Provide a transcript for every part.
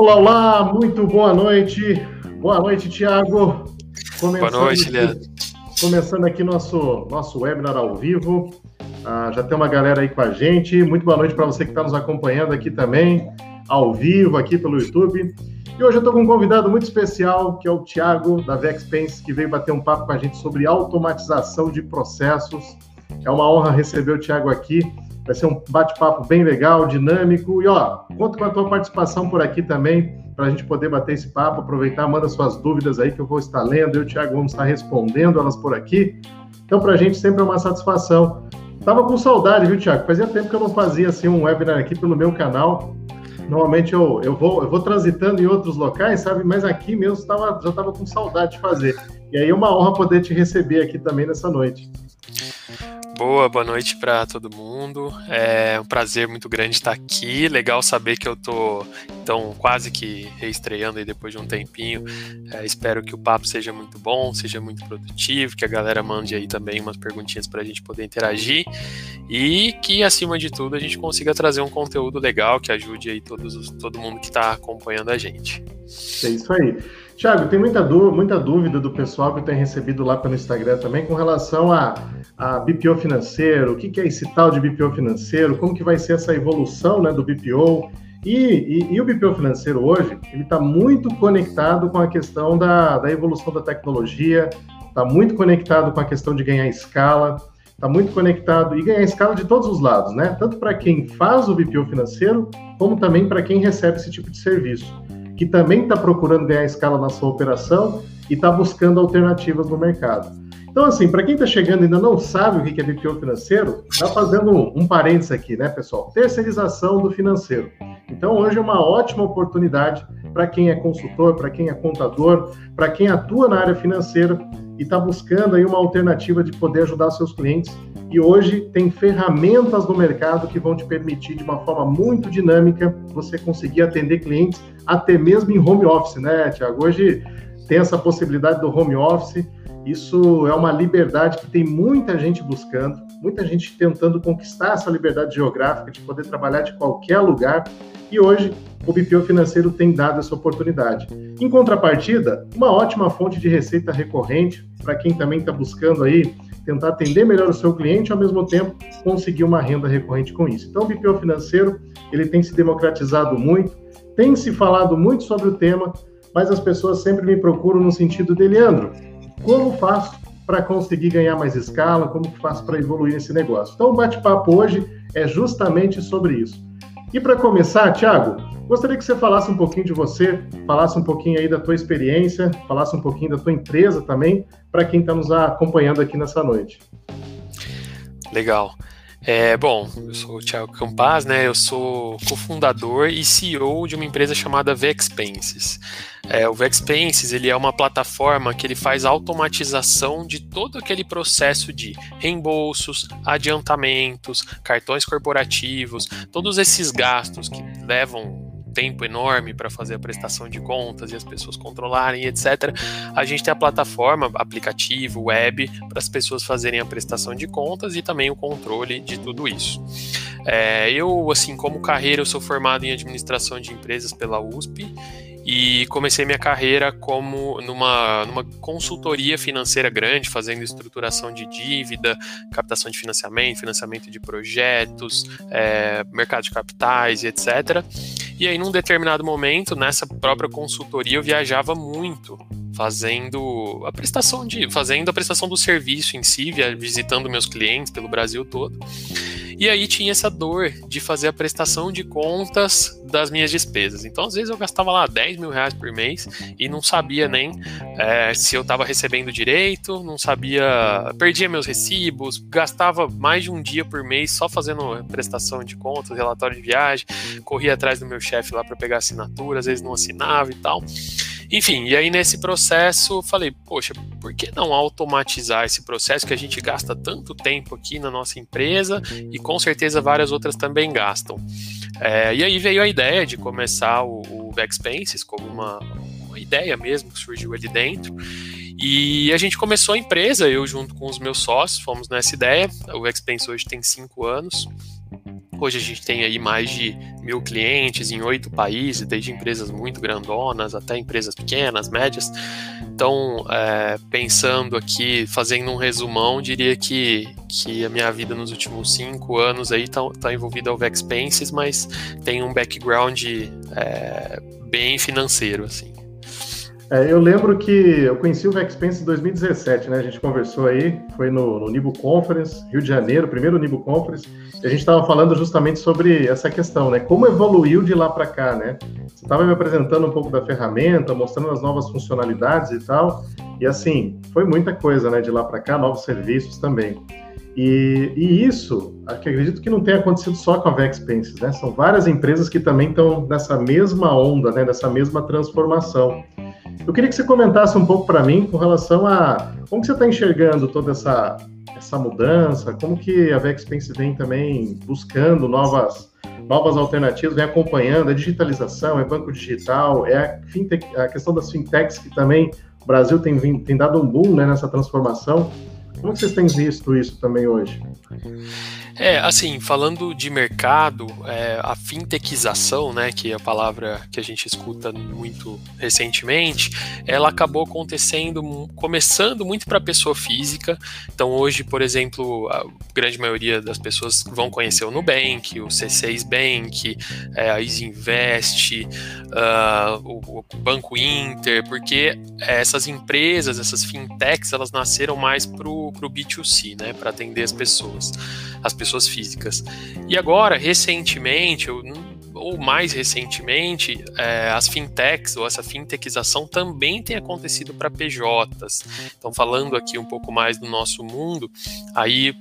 Olá, olá, muito boa noite. Boa noite, Tiago. Boa noite, Leandro. Começando aqui nosso, nosso webinar ao vivo. Ah, já tem uma galera aí com a gente. Muito boa noite para você que está nos acompanhando aqui também, ao vivo, aqui pelo YouTube. E hoje eu estou com um convidado muito especial, que é o Tiago, da Vexpense, que veio bater um papo com a gente sobre automatização de processos. É uma honra receber o Tiago aqui. Vai ser um bate-papo bem legal, dinâmico. E ó, conto com a tua participação por aqui também, para a gente poder bater esse papo, aproveitar, manda suas dúvidas aí que eu vou estar lendo, eu e o Thiago vamos estar respondendo elas por aqui. Então, para a gente sempre é uma satisfação. Tava com saudade, viu, Thiago? Fazia tempo que eu não fazia assim um webinar aqui pelo meu canal. Normalmente eu, eu, vou, eu vou transitando em outros locais, sabe? Mas aqui mesmo tava, já estava com saudade de fazer. E aí é uma honra poder te receber aqui também nessa noite. Boa, boa noite para todo mundo. É um prazer muito grande estar aqui. Legal saber que eu tô então quase que reestreando aí depois de um tempinho. É, espero que o papo seja muito bom, seja muito produtivo, que a galera mande aí também umas perguntinhas para a gente poder interagir e que acima de tudo a gente consiga trazer um conteúdo legal que ajude aí todos, todo mundo que está acompanhando a gente. É isso aí. Tiago, tem muita, dúvida, muita dúvida do pessoal que tem recebido lá pelo Instagram também com relação a, a BPO financeiro, o que, que, é esse tal de BPO financeiro, como que vai ser essa evolução né, do BPO. E, e, e o BPO financeiro hoje, ele está muito conectado com a questão da, da evolução da tecnologia, está muito conectado com a questão de ganhar escala, está muito conectado e ganhar escala de todos os lados, né? Tanto para quem faz o BPO financeiro, como também para quem recebe esse tipo de serviço que também está procurando ganhar escala na sua operação e está buscando alternativas no mercado. Então, assim, para quem está chegando e ainda não sabe o que é BPO financeiro, está fazendo um, parênteses aqui, né, pessoal? Terceirização do financeiro. Então, hoje é uma ótima oportunidade para quem é consultor, para quem é contador, para quem atua na área financeira e está buscando aí uma alternativa de poder ajudar seus clientes e hoje tem ferramentas no mercado que vão te permitir, de uma forma muito dinâmica, você conseguir atender clientes até mesmo em home office, né, Tiago? Hoje tem essa possibilidade do home office. Isso é uma liberdade que tem muita gente buscando, muita gente tentando conquistar essa liberdade geográfica de poder trabalhar de qualquer lugar. E hoje o BPO financeiro tem dado essa oportunidade. Em contrapartida, uma ótima fonte de receita recorrente para quem também está buscando aí tentar atender melhor o seu cliente ao mesmo tempo, conseguir uma renda recorrente com isso. Então, o BPO financeiro, ele tem se democratizado muito, tem se falado muito sobre o tema, mas as pessoas sempre me procuram no sentido de, Leandro, como faço para conseguir ganhar mais escala, como faço para evoluir esse negócio? Então, o bate-papo hoje é justamente sobre isso. E para começar, Thiago, gostaria que você falasse um pouquinho de você, falasse um pouquinho aí da tua experiência, falasse um pouquinho da tua empresa também, para quem está nos acompanhando aqui nessa noite. Legal. É, bom, eu sou o Thiago Campaz, né? Eu sou cofundador e CEO de uma empresa chamada Vexpenses. É, o Vexpenses ele é uma plataforma que ele faz automatização de todo aquele processo de reembolsos, adiantamentos, cartões corporativos, todos esses gastos que levam tempo enorme para fazer a prestação de contas e as pessoas controlarem, etc. A gente tem a plataforma, aplicativo, web, para as pessoas fazerem a prestação de contas e também o controle de tudo isso. É, eu, assim, como carreira, eu sou formado em administração de empresas pela USP e comecei minha carreira como numa, numa consultoria financeira grande, fazendo estruturação de dívida, captação de financiamento, financiamento de projetos, é, mercado de capitais e etc. E aí, num determinado momento, nessa própria consultoria, eu viajava muito, fazendo a prestação de, fazendo a prestação do serviço em si, visitando meus clientes pelo Brasil todo. E aí tinha essa dor de fazer a prestação de contas das minhas despesas. Então, às vezes, eu gastava lá 10 mil reais por mês e não sabia nem é, se eu estava recebendo direito, não sabia. Perdia meus recibos, gastava mais de um dia por mês só fazendo prestação de contas, relatório de viagem, corria atrás do meu chefe lá para pegar assinatura, às vezes não assinava e tal. Enfim, e aí nesse processo falei, poxa, por que não automatizar esse processo que a gente gasta tanto tempo aqui na nossa empresa e com certeza várias outras também gastam. É, e aí veio a ideia de começar o, o Backspaces como uma, uma ideia mesmo que surgiu ali dentro. E a gente começou a empresa, eu junto com os meus sócios, fomos nessa ideia. O Expense hoje tem cinco anos. Hoje a gente tem aí mais de mil clientes em oito países, desde empresas muito grandonas até empresas pequenas, médias. Então, é, pensando aqui, fazendo um resumão, diria que, que a minha vida nos últimos cinco anos aí está tá envolvida ao Vexpenses, mas tem um background é, bem financeiro, assim. É, eu lembro que eu conheci o Vexpense em 2017, né? A gente conversou aí, foi no, no Nibo Conference, Rio de Janeiro, primeiro Nibo Conference, e a gente estava falando justamente sobre essa questão, né? Como evoluiu de lá para cá, né? Você estava me apresentando um pouco da ferramenta, mostrando as novas funcionalidades e tal, e assim, foi muita coisa, né? De lá para cá, novos serviços também. E, e, isso, acredito que não tenha acontecido só com a Vexpenses, né? São várias empresas que também estão nessa mesma onda, né? Nessa mesma transformação. Eu queria que você comentasse um pouco para mim com relação a como você está enxergando toda essa, essa mudança, como que a Vexpense vem também buscando novas, novas alternativas, vem acompanhando a digitalização, é banco digital, é a, fintech, a questão das fintechs que também o Brasil tem, tem dado um boom né, nessa transformação. Como vocês têm visto isso também hoje? É, assim, falando de mercado, é, a fintechização, né, que é a palavra que a gente escuta muito recentemente, ela acabou acontecendo, começando muito para pessoa física. Então, hoje, por exemplo, a grande maioria das pessoas vão conhecer o Nubank, o C6 Bank, é, a Easy Invest, uh, o, o, Banco Inter, porque essas empresas, essas fintechs, elas nasceram mais para o B2C, né, para atender as pessoas, as pessoas pessoas físicas. E agora, recentemente, ou mais recentemente, é, as fintechs ou essa fintechização também tem acontecido para PJs. Então, falando aqui um pouco mais do nosso mundo, aí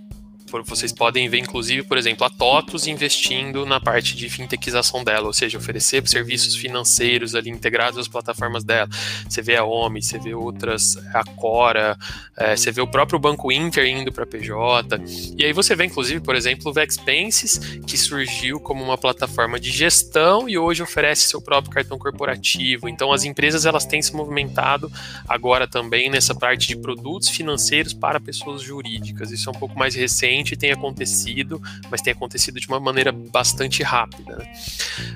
vocês podem ver, inclusive, por exemplo, a TOTUS investindo na parte de fintechização dela, ou seja, oferecer serviços financeiros ali integrados às plataformas dela. Você vê a OMI, você vê outras, a Cora, é, você vê o próprio Banco Inter indo para PJ. E aí você vê, inclusive, por exemplo, o Vexpenses, que surgiu como uma plataforma de gestão e hoje oferece seu próprio cartão corporativo. Então, as empresas elas têm se movimentado agora também nessa parte de produtos financeiros para pessoas jurídicas. Isso é um pouco mais recente tem acontecido, mas tem acontecido de uma maneira bastante rápida. Né?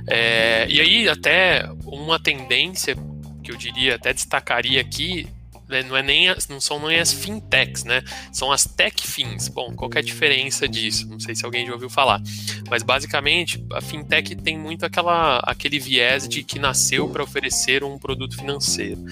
É, e aí, até uma tendência que eu diria, até destacaria aqui, não, é nem as, não são nem as fintechs, né? São as tech fins. Bom, qual é a diferença disso? Não sei se alguém já ouviu falar. Mas basicamente, a fintech tem muito aquela, aquele viés de que nasceu para oferecer um produto financeiro.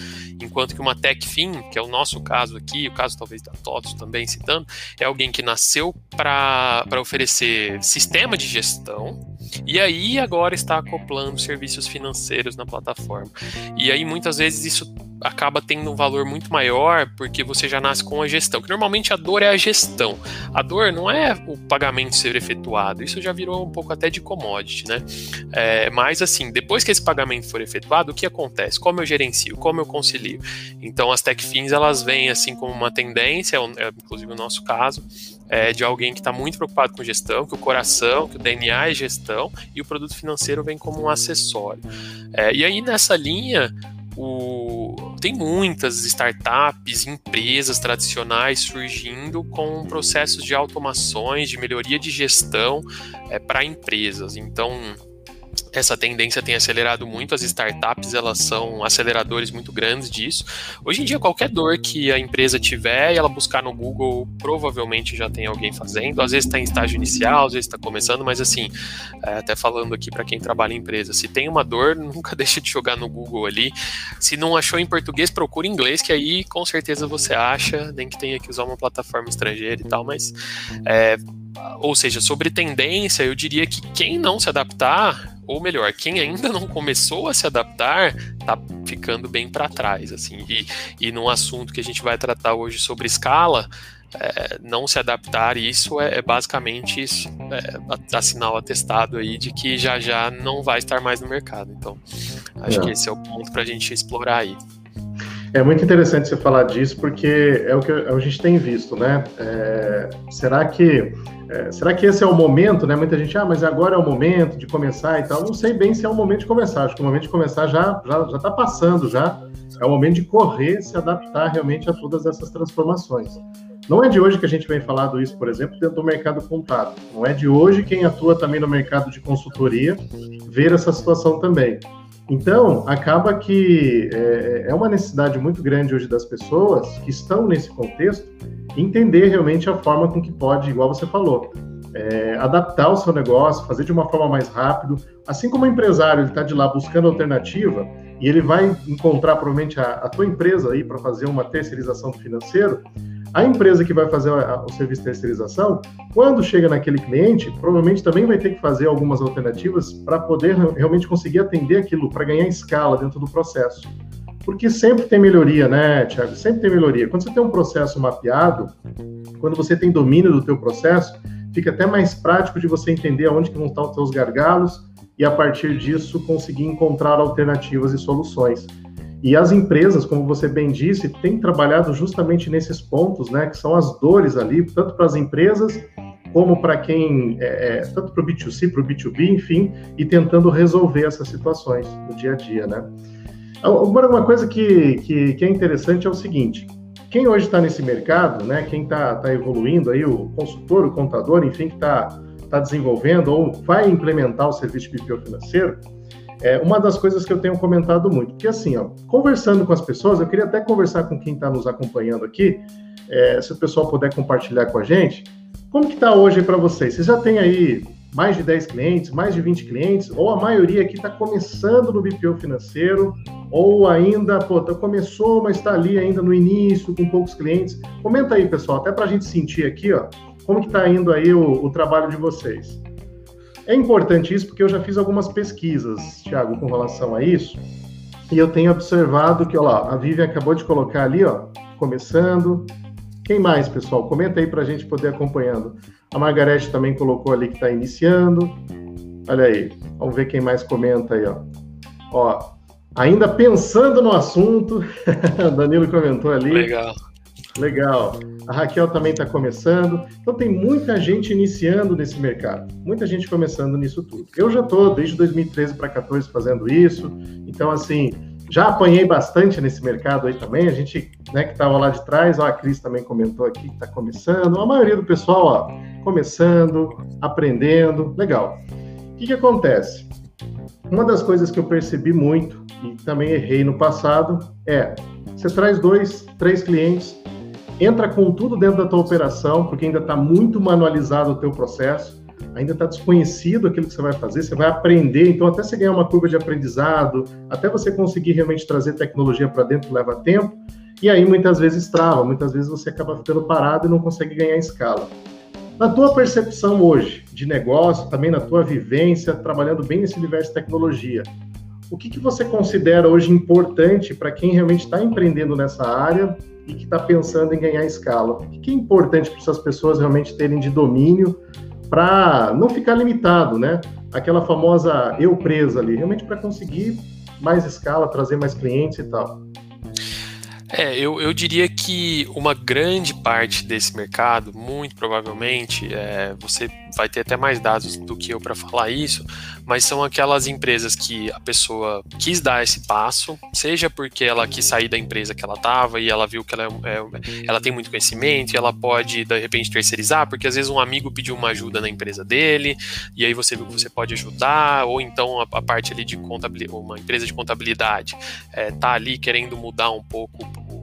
Enquanto que uma tech fin, que é o nosso caso aqui, o caso talvez da TOTOS também citando, é alguém que nasceu para oferecer sistema de gestão e aí agora está acoplando serviços financeiros na plataforma. E aí muitas vezes isso acaba tendo um valor muito maior porque você já nasce com a gestão. Que normalmente a dor é a gestão. A dor não é o pagamento ser efetuado. Isso já virou um pouco até de commodity, né? É, mas assim, depois que esse pagamento for efetuado, o que acontece? Como eu gerencio? Como eu concilio? Então as TechFins elas vêm assim como uma tendência, é, inclusive o nosso caso, é, de alguém que está muito preocupado com gestão, que o coração, que o DNA é gestão e o produto financeiro vem como um acessório. É, e aí nessa linha o, tem muitas startups, empresas tradicionais surgindo com processos de automações, de melhoria de gestão é, para empresas. Então, essa tendência tem acelerado muito, as startups elas são aceleradores muito grandes disso. Hoje em dia, qualquer dor que a empresa tiver e ela buscar no Google, provavelmente já tem alguém fazendo. Às vezes está em estágio inicial, às vezes está começando, mas assim, é, até falando aqui para quem trabalha em empresa, se tem uma dor, nunca deixe de jogar no Google ali. Se não achou em português, procure em inglês, que aí com certeza você acha, nem que tenha que usar uma plataforma estrangeira e tal, mas é, ou seja, sobre tendência, eu diria que quem não se adaptar ou melhor, quem ainda não começou a se adaptar tá ficando bem para trás, assim. E, e num assunto que a gente vai tratar hoje sobre escala, é, não se adaptar isso é, é basicamente isso, é, assinar o atestado aí de que já já não vai estar mais no mercado. Então, acho é. que esse é o ponto para a gente explorar aí. É muito interessante você falar disso, porque é o que a gente tem visto, né? É, será que é, será que esse é o momento, né? Muita gente, ah, mas agora é o momento de começar e tal. Não sei bem se é o momento de começar. Acho que o momento de começar já já já está passando já. É o momento de correr, se adaptar realmente a todas essas transformações. Não é de hoje que a gente vem falando isso, por exemplo, dentro do mercado contábil. Não é de hoje quem atua também no mercado de consultoria ver essa situação também. Então, acaba que é, é uma necessidade muito grande hoje das pessoas que estão nesse contexto entender realmente a forma com que pode, igual você falou, é, adaptar o seu negócio, fazer de uma forma mais rápido. Assim como o empresário está de lá buscando alternativa e ele vai encontrar provavelmente a, a tua empresa aí para fazer uma terceirização do financeiro, a empresa que vai fazer o serviço de terceirização, quando chega naquele cliente, provavelmente também vai ter que fazer algumas alternativas para poder realmente conseguir atender aquilo, para ganhar escala dentro do processo. Porque sempre tem melhoria, né, Tiago? Sempre tem melhoria. Quando você tem um processo mapeado, quando você tem domínio do teu processo, fica até mais prático de você entender aonde que vão estar os seus gargalos e a partir disso conseguir encontrar alternativas e soluções. E as empresas, como você bem disse, têm trabalhado justamente nesses pontos, né, que são as dores ali, tanto para as empresas como para quem, é, é tanto para o B2C, para o B2B, enfim, e tentando resolver essas situações no dia a dia, né. Agora, uma coisa que, que, que é interessante é o seguinte, quem hoje está nesse mercado, né, quem está tá evoluindo aí, o consultor, o contador, enfim, que está tá desenvolvendo ou vai implementar o serviço de BPO financeiro, é uma das coisas que eu tenho comentado muito, porque assim, ó, conversando com as pessoas, eu queria até conversar com quem está nos acompanhando aqui, é, se o pessoal puder compartilhar com a gente, como que está hoje para vocês? Vocês já têm aí mais de 10 clientes, mais de 20 clientes, ou a maioria aqui está começando no BPO financeiro, ou ainda, pô, tá, começou, mas está ali ainda no início, com poucos clientes. Comenta aí, pessoal, até para a gente sentir aqui, ó, como que está indo aí o, o, trabalho de vocês. É importante isso porque eu já fiz algumas pesquisas, Thiago, com relação a isso, e eu tenho observado que, ó lá, a Vivian acabou de colocar ali, ó, começando. Quem mais, pessoal? Comenta aí para a gente poder acompanhando. A Margarete também colocou ali que está iniciando. Olha aí, vamos ver quem mais comenta aí, ó. Ó, ainda pensando no assunto, Danilo comentou ali. Legal. Legal. A Raquel também está começando. Então tem muita gente iniciando nesse mercado, muita gente começando nisso tudo. Eu já estou desde 2013 para 14 fazendo isso. Então assim, já apanhei bastante nesse mercado aí também. A gente, né, que estava lá de trás, ó, a Cris também comentou aqui que está começando. A maioria do pessoal, ó, começando, aprendendo. Legal. O que, que acontece? Uma das coisas que eu percebi muito e também errei no passado é você traz dois, três clientes, entra com tudo dentro da tua operação, porque ainda está muito manualizado o teu processo ainda está desconhecido aquilo que você vai fazer, você vai aprender, então até você ganhar uma curva de aprendizado, até você conseguir realmente trazer tecnologia para dentro leva tempo, e aí muitas vezes trava, muitas vezes você acaba ficando parado e não consegue ganhar escala. Na tua percepção hoje de negócio, também na tua vivência, trabalhando bem nesse universo de tecnologia, o que, que você considera hoje importante para quem realmente está empreendendo nessa área e que está pensando em ganhar escala? O que, que é importante para essas pessoas realmente terem de domínio para não ficar limitado, né? Aquela famosa eu presa ali, realmente para conseguir mais escala, trazer mais clientes e tal. É, eu, eu diria que uma grande parte desse mercado, muito provavelmente, é, você vai ter até mais dados do que eu para falar isso, mas são aquelas empresas que a pessoa quis dar esse passo, seja porque ela quis sair da empresa que ela estava e ela viu que ela, é, é, ela tem muito conhecimento e ela pode, de repente, terceirizar, porque às vezes um amigo pediu uma ajuda na empresa dele, e aí você viu que você pode ajudar, ou então a, a parte ali de contabilidade, uma empresa de contabilidade é, tá ali querendo mudar um pouco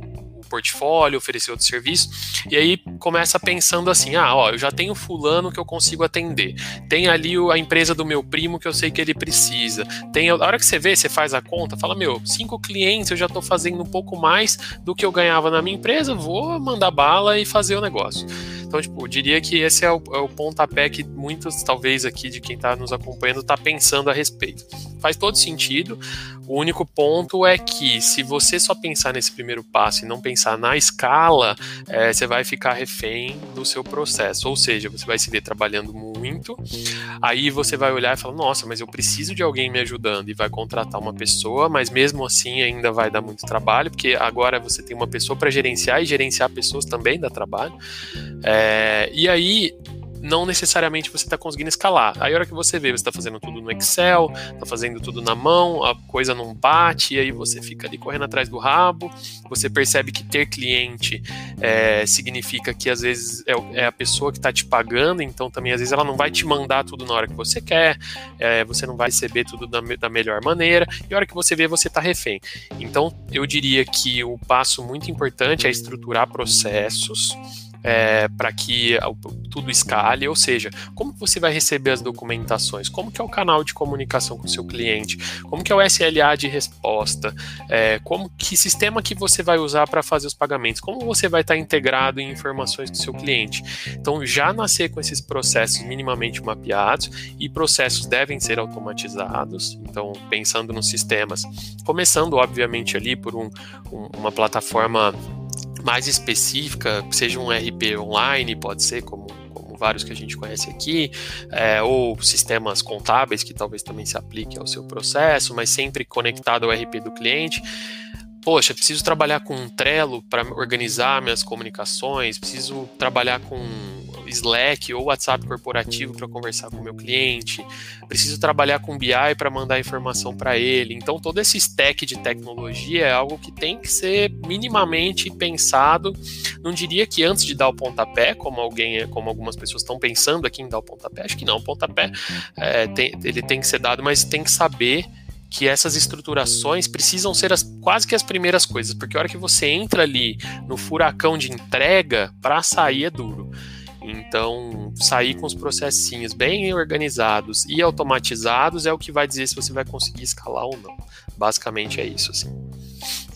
portfólio, oferecer outro serviço, e aí começa pensando assim: ah, ó, eu já tenho fulano que eu consigo atender, tem ali a empresa do meu primo que eu sei que ele precisa, tem a hora que você vê, você faz a conta, fala: meu, cinco clientes eu já estou fazendo um pouco mais do que eu ganhava na minha empresa, vou mandar bala e fazer o negócio. Então, tipo, eu diria que esse é o, é o pontapé que muitos, talvez, aqui de quem está nos acompanhando, está pensando a respeito. Faz todo sentido. O único ponto é que, se você só pensar nesse primeiro passo e não pensar na escala, é, você vai ficar refém do seu processo. Ou seja, você vai se ver trabalhando muito, aí você vai olhar e falar: nossa, mas eu preciso de alguém me ajudando, e vai contratar uma pessoa, mas mesmo assim ainda vai dar muito trabalho, porque agora você tem uma pessoa para gerenciar e gerenciar pessoas também dá trabalho. É, e aí não necessariamente você está conseguindo escalar. Aí a hora que você vê, você está fazendo tudo no Excel, está fazendo tudo na mão, a coisa não bate, e aí você fica ali correndo atrás do rabo, você percebe que ter cliente é, significa que às vezes é, é a pessoa que está te pagando, então também às vezes ela não vai te mandar tudo na hora que você quer, é, você não vai receber tudo da, da melhor maneira, e a hora que você vê, você está refém. Então eu diria que o passo muito importante é estruturar processos é, para que tudo escale, ou seja, como você vai receber as documentações, como que é o canal de comunicação com o seu cliente, como que é o SLA de resposta, é, como que sistema que você vai usar para fazer os pagamentos, como você vai estar tá integrado em informações do seu cliente. Então, já nascer com esses processos minimamente mapeados e processos devem ser automatizados. Então, pensando nos sistemas, começando obviamente ali por um, um, uma plataforma mais específica, seja um RP online, pode ser como, como vários que a gente conhece aqui, é, ou sistemas contábeis que talvez também se aplique ao seu processo, mas sempre conectado ao RP do cliente. Poxa, preciso trabalhar com um Trello para organizar minhas comunicações, preciso trabalhar com Slack ou WhatsApp corporativo para conversar com o meu cliente, preciso trabalhar com BI para mandar informação para ele. Então, todo esse stack de tecnologia é algo que tem que ser minimamente pensado. Não diria que antes de dar o pontapé, como alguém, como algumas pessoas estão pensando aqui em dar o pontapé, acho que não, o pontapé é, tem, ele tem que ser dado, mas tem que saber que essas estruturações precisam ser as, quase que as primeiras coisas, porque a hora que você entra ali no furacão de entrega, para sair é duro. Então, sair com os processinhos bem organizados e automatizados é o que vai dizer se você vai conseguir escalar ou não. Basicamente é isso. Assim.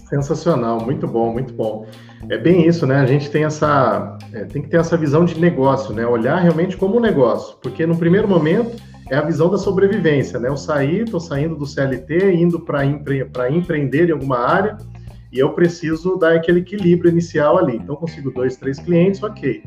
Sensacional, muito bom, muito bom. É bem isso, né? A gente tem essa, é, tem que ter essa visão de negócio, né? Olhar realmente como um negócio, porque no primeiro momento é a visão da sobrevivência, né? Eu saí, estou saindo do CLT, indo para empre empreender em alguma área, e eu preciso dar aquele equilíbrio inicial ali. Então, consigo dois, três clientes, ok.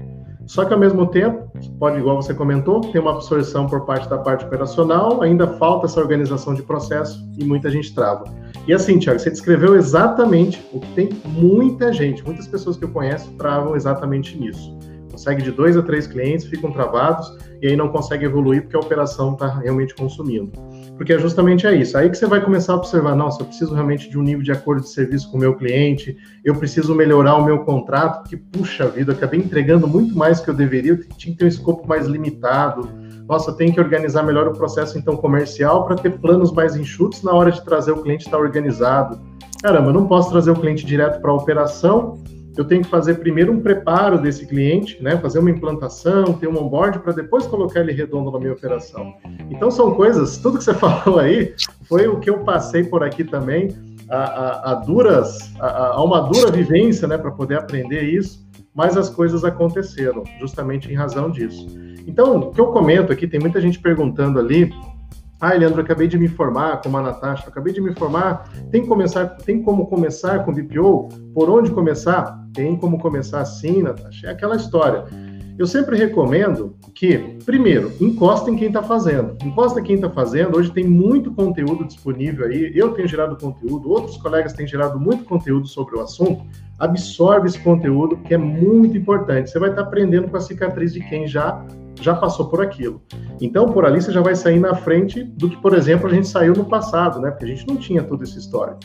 Só que ao mesmo tempo, pode, igual você comentou, tem uma absorção por parte da parte operacional, ainda falta essa organização de processo e muita gente trava. E assim, Tiago, você descreveu exatamente o que tem muita gente, muitas pessoas que eu conheço travam exatamente nisso. Consegue de dois a três clientes, ficam travados e aí não consegue evoluir porque a operação está realmente consumindo. Porque é justamente é isso. Aí que você vai começar a observar, nossa, eu preciso realmente de um nível de acordo de serviço com o meu cliente, eu preciso melhorar o meu contrato, porque, puxa vida, eu acabei entregando muito mais que eu deveria, eu tinha que ter um escopo mais limitado. Nossa, tenho que organizar melhor o processo, então, comercial para ter planos mais enxutos na hora de trazer o cliente estar tá organizado. Caramba, eu não posso trazer o cliente direto para a operação eu tenho que fazer primeiro um preparo desse cliente, né, fazer uma implantação, ter um onboard para depois colocar ele redondo na minha operação. Então são coisas, tudo que você falou aí foi o que eu passei por aqui também, a, a, a duras, a, a, uma dura vivência, né, para poder aprender isso, mas as coisas aconteceram justamente em razão disso. Então, o que eu comento aqui, tem muita gente perguntando ali, ah, Leandro, acabei de me formar, como a Natasha, acabei de me formar. Tem, começar, tem como começar com BPO? Por onde começar? Tem como começar sim, Natasha. É aquela história. Eu sempre recomendo que, primeiro, encosta em quem está fazendo. Encosta em quem está fazendo. Hoje tem muito conteúdo disponível aí. Eu tenho gerado conteúdo, outros colegas têm gerado muito conteúdo sobre o assunto. Absorve esse conteúdo, que é muito importante. Você vai estar tá aprendendo com a cicatriz de quem já já passou por aquilo. Então, por ali você já vai sair na frente do que, por exemplo, a gente saiu no passado, né? Porque a gente não tinha toda essa história.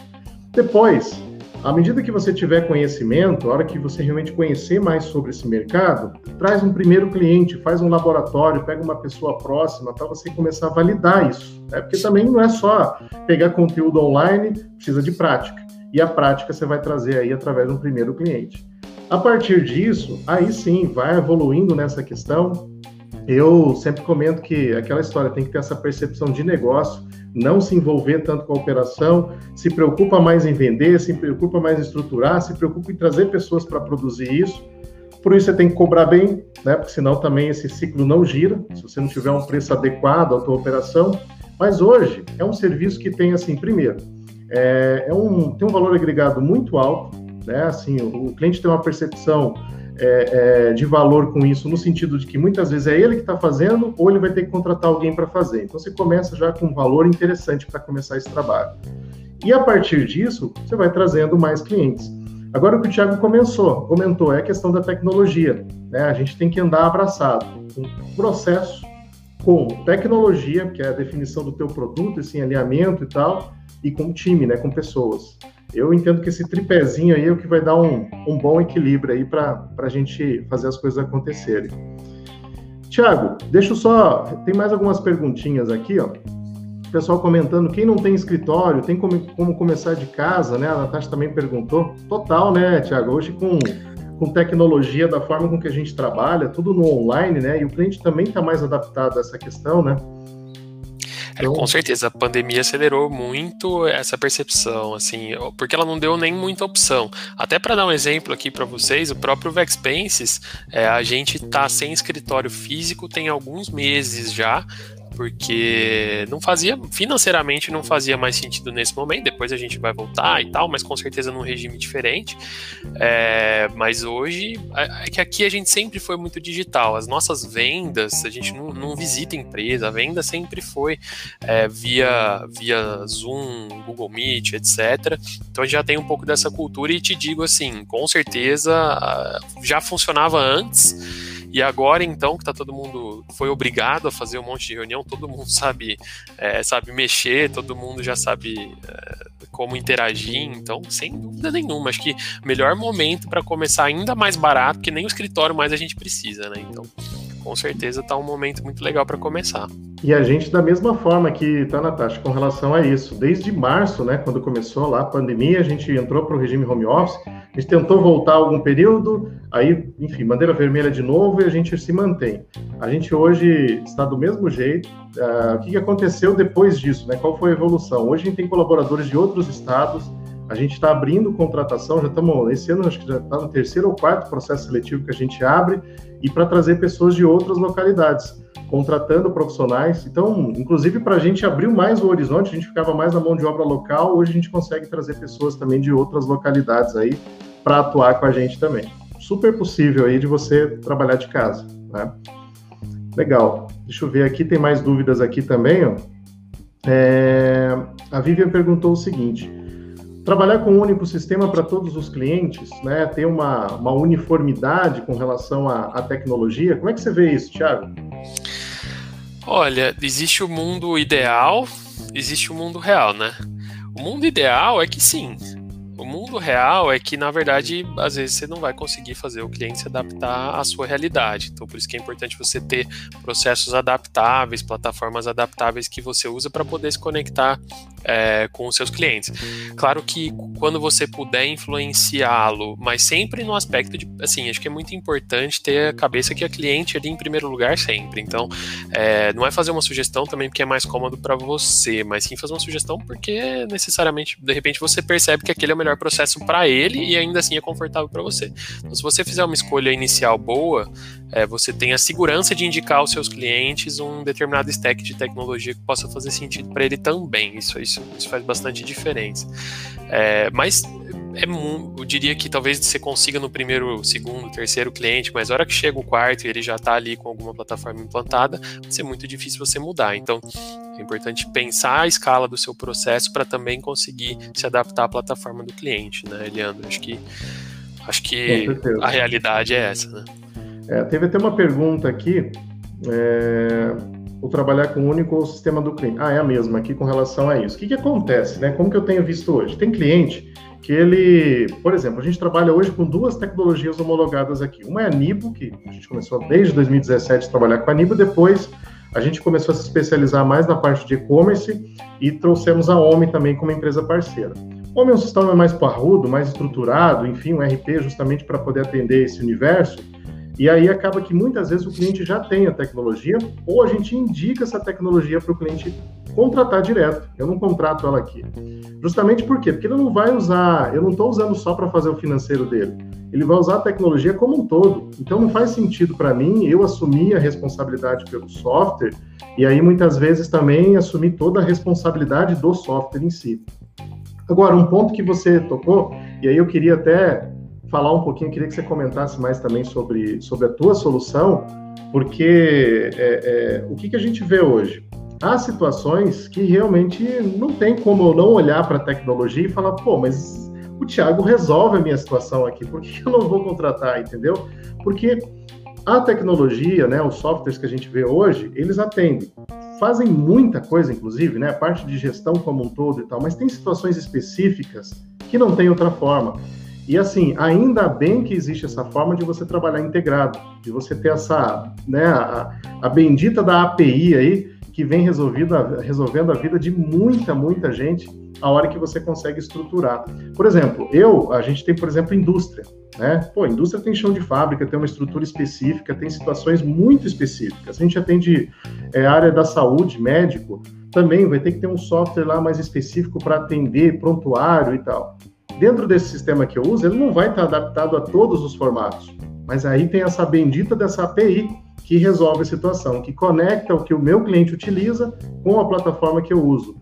Depois, à medida que você tiver conhecimento, a hora que você realmente conhecer mais sobre esse mercado, traz um primeiro cliente, faz um laboratório, pega uma pessoa próxima para você começar a validar isso. Né? Porque também não é só pegar conteúdo online, precisa de prática. E a prática você vai trazer aí através de um primeiro cliente. A partir disso, aí sim, vai evoluindo nessa questão, eu sempre comento que aquela história tem que ter essa percepção de negócio, não se envolver tanto com a operação, se preocupa mais em vender, se preocupa mais em estruturar, se preocupa em trazer pessoas para produzir isso. Por isso você tem que cobrar bem, né? Porque senão também esse ciclo não gira, se você não tiver um preço adequado à tua operação. Mas hoje é um serviço que tem assim, primeiro, é, é um, tem um valor agregado muito alto, né? Assim, o, o cliente tem uma percepção é, é, de valor com isso, no sentido de que muitas vezes é ele que está fazendo ou ele vai ter que contratar alguém para fazer. Então você começa já com um valor interessante para começar esse trabalho. E a partir disso, você vai trazendo mais clientes. Agora, o que o Thiago comentou, comentou é a questão da tecnologia. Né? A gente tem que andar abraçado com processo, com tecnologia, que é a definição do teu produto, esse alinhamento e tal, e com time, né, com pessoas. Eu entendo que esse tripézinho aí é o que vai dar um, um bom equilíbrio aí para a gente fazer as coisas acontecerem. Tiago, deixa eu só. Tem mais algumas perguntinhas aqui, ó pessoal comentando, quem não tem escritório, tem como, como começar de casa, né? A Natasha também perguntou. Total, né, Tiago? Hoje com, com tecnologia, da forma com que a gente trabalha, tudo no online, né? E o cliente também está mais adaptado a essa questão, né? É, com certeza, a pandemia acelerou muito essa percepção, assim, porque ela não deu nem muita opção. Até para dar um exemplo aqui para vocês, o próprio Vexpenses, é, a gente está sem escritório físico tem alguns meses já, porque não fazia, financeiramente não fazia mais sentido nesse momento, depois a gente vai voltar e tal, mas com certeza num regime diferente. É, mas hoje, é, é que aqui a gente sempre foi muito digital, as nossas vendas, a gente não, não visita empresa, a venda sempre foi é, via, via Zoom, Google Meet, etc. Então já tem um pouco dessa cultura e te digo assim, com certeza já funcionava antes e agora, então, que tá todo mundo foi obrigado a fazer um monte de reunião, todo mundo sabe, é, sabe mexer, todo mundo já sabe é, como interagir, então, sem dúvida nenhuma, acho que melhor momento para começar ainda mais barato, que nem o escritório mais a gente precisa, né? Então, com certeza tá um momento muito legal para começar. E a gente, da mesma forma que tá, Natasha, com relação a isso, desde março, né, quando começou lá a pandemia, a gente entrou para o regime home office, a gente tentou voltar algum período, aí, enfim, bandeira vermelha de novo e a gente se mantém. A gente hoje está do mesmo jeito. Uh, o que aconteceu depois disso, né? Qual foi a evolução? Hoje a gente tem colaboradores de outros estados, a gente está abrindo contratação, já estamos, esse ano acho que já está no terceiro ou quarto processo seletivo que a gente abre, e para trazer pessoas de outras localidades, contratando profissionais. Então, inclusive para a gente abriu mais o horizonte, a gente ficava mais na mão de obra local, hoje a gente consegue trazer pessoas também de outras localidades aí para atuar com a gente também. Super possível aí de você trabalhar de casa, né? Legal. Deixa eu ver aqui, tem mais dúvidas aqui também, ó. É... A Vivian perguntou o seguinte: trabalhar com um único sistema para todos os clientes, né, ter uma, uma uniformidade com relação à, à, tecnologia, como é que você vê isso, Thiago? Olha, existe o mundo ideal, existe o mundo real, né? O mundo ideal é que sim, o mundo real é que, na verdade, às vezes você não vai conseguir fazer o cliente se adaptar à sua realidade. Então, por isso que é importante você ter processos adaptáveis, plataformas adaptáveis que você usa para poder se conectar é, com os seus clientes. Claro que quando você puder influenciá-lo, mas sempre no aspecto de, assim, acho que é muito importante ter a cabeça que a cliente ali em primeiro lugar sempre. Então, é, não é fazer uma sugestão também porque é mais cômodo para você, mas sim fazer uma sugestão porque necessariamente, de repente, você percebe que aquele é o melhor processo para ele e ainda assim é confortável para você. Então, se você fizer uma escolha inicial boa, é, você tem a segurança de indicar aos seus clientes um determinado stack de tecnologia que possa fazer sentido para ele também. Isso, isso, isso faz bastante diferença. É, mas é, eu diria que talvez você consiga no primeiro, segundo, terceiro cliente, mas a hora que chega o quarto e ele já está ali com alguma plataforma implantada, vai ser muito difícil você mudar. Então, é importante pensar a escala do seu processo para também conseguir se adaptar à plataforma do cliente, né, Eliandro? Acho que, acho que a realidade é essa, né? É, teve até uma pergunta aqui. É, o trabalhar com o único sistema do cliente. Ah, é a mesma aqui com relação a isso. O que, que acontece, né? Como que eu tenho visto hoje? Tem cliente que ele, por exemplo, a gente trabalha hoje com duas tecnologias homologadas aqui. Uma é a Nibo, que a gente começou desde 2017 a trabalhar com a Nibo, depois a gente começou a se especializar mais na parte de e-commerce e trouxemos a Omi também como empresa parceira. O Omi é um sistema mais parrudo, mais estruturado, enfim, um RP justamente para poder atender esse universo. E aí acaba que muitas vezes o cliente já tem a tecnologia ou a gente indica essa tecnologia para o cliente contratar direto. Eu não contrato ela aqui. Justamente por quê? Porque ele não vai usar, eu não estou usando só para fazer o financeiro dele. Ele vai usar a tecnologia como um todo. Então não faz sentido para mim eu assumir a responsabilidade pelo software e aí muitas vezes também assumir toda a responsabilidade do software em si. Agora, um ponto que você tocou, e aí eu queria até falar um pouquinho, queria que você comentasse mais também sobre, sobre a tua solução, porque é, é, o que, que a gente vê hoje? há situações que realmente não tem como eu não olhar para a tecnologia e falar, pô, mas o Thiago resolve a minha situação aqui, por que eu não vou contratar, entendeu? Porque a tecnologia, né, os softwares que a gente vê hoje, eles atendem. Fazem muita coisa, inclusive, né, a parte de gestão como um todo e tal, mas tem situações específicas que não tem outra forma. E assim, ainda bem que existe essa forma de você trabalhar integrado, de você ter essa, né, a, a bendita da API aí, que vem resolvida, resolvendo a vida de muita, muita gente a hora que você consegue estruturar. Por exemplo, eu, a gente tem, por exemplo, indústria, né? Pô, indústria tem chão de fábrica, tem uma estrutura específica, tem situações muito específicas. A gente atende é, área da saúde, médico, também vai ter que ter um software lá mais específico para atender prontuário e tal. Dentro desse sistema que eu uso, ele não vai estar adaptado a todos os formatos, mas aí tem essa bendita dessa API que resolve a situação, que conecta o que o meu cliente utiliza com a plataforma que eu uso.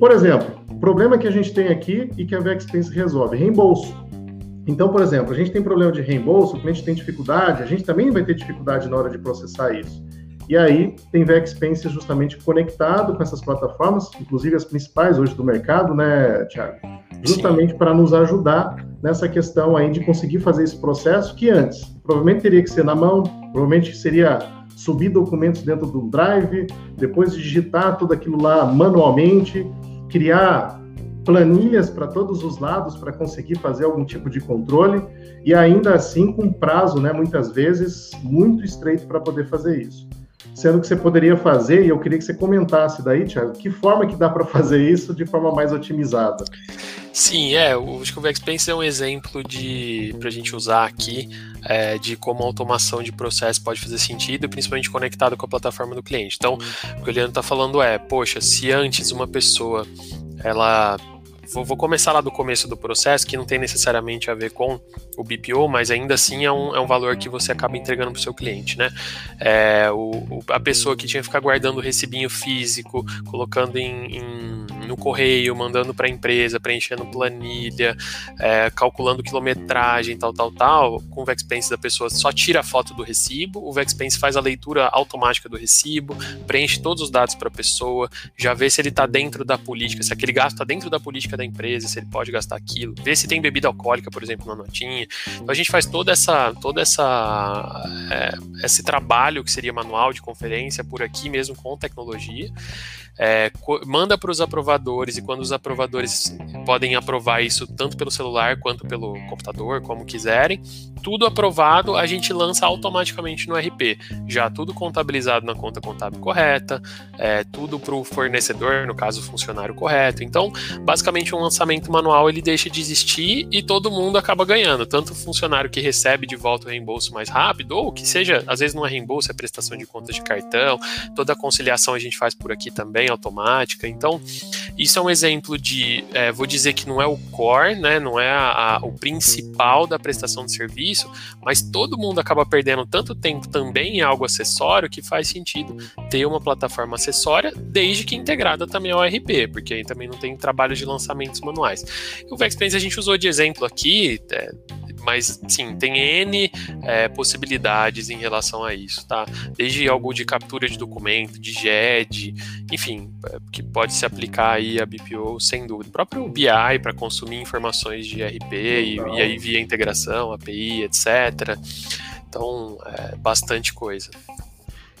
Por exemplo, problema que a gente tem aqui e que a Vexpense resolve, reembolso. Então, por exemplo, a gente tem problema de reembolso, o cliente tem dificuldade, a gente também vai ter dificuldade na hora de processar isso. E aí tem Vexpense justamente conectado com essas plataformas, inclusive as principais hoje do mercado, né, Thiago? Justamente para nos ajudar nessa questão aí de conseguir fazer esse processo que antes provavelmente teria que ser na mão, provavelmente seria subir documentos dentro do Drive, depois digitar tudo aquilo lá manualmente, criar planilhas para todos os lados para conseguir fazer algum tipo de controle e ainda assim com prazo, né, muitas vezes muito estreito para poder fazer isso. Sendo que você poderia fazer, e eu queria que você comentasse daí, Thiago, que forma que dá para fazer isso de forma mais otimizada? Sim, é, o, o Vexpense é um exemplo de para a gente usar aqui é, de como a automação de processo pode fazer sentido, principalmente conectado com a plataforma do cliente. Então, o que o Leandro está falando é, poxa, se antes uma pessoa ela Vou, vou, começar lá do começo do processo, que não tem necessariamente a ver com o BPO, mas ainda assim é um, é um valor que você acaba entregando para o seu cliente, né? É, o, a pessoa que tinha que ficar guardando o recibinho físico, colocando em, em no correio, mandando para a empresa, preenchendo planilha, é, calculando quilometragem, tal, tal, tal, com o Vexpense da pessoa só tira a foto do recibo, o Vexpense faz a leitura automática do recibo, preenche todos os dados para a pessoa, já vê se ele está dentro da política, se aquele gasto está dentro da política da empresa, se ele pode gastar aquilo, ver se tem bebida alcoólica, por exemplo, na notinha. Então a gente faz toda essa, toda essa, é, esse trabalho que seria manual de conferência por aqui mesmo com tecnologia é, manda para os aprovadores e quando os aprovadores podem aprovar isso tanto pelo celular quanto pelo computador, como quiserem, tudo aprovado, a gente lança automaticamente no RP. Já tudo contabilizado na conta contábil correta, é, tudo para o fornecedor, no caso o funcionário correto. Então, basicamente, um lançamento manual ele deixa de existir e todo mundo acaba ganhando. Tanto o funcionário que recebe de volta o reembolso mais rápido, ou que seja, às vezes não é reembolso, é prestação de contas de cartão, toda a conciliação a gente faz por aqui também também automática. Então, isso é um exemplo de, é, vou dizer que não é o core, né, não é a, a, o principal da prestação de serviço, mas todo mundo acaba perdendo tanto tempo também em algo acessório que faz sentido ter uma plataforma acessória, desde que integrada também ao RP, porque aí também não tem trabalho de lançamentos manuais. O Vexpense a gente usou de exemplo aqui, é, mas sim, tem N é, possibilidades em relação a isso, tá? Desde algo de captura de documento, de GED, enfim, é, que pode se aplicar aí a BPO sem dúvida. O próprio BI para consumir informações de RP e, e, aí via integração, API, etc. Então, é bastante coisa.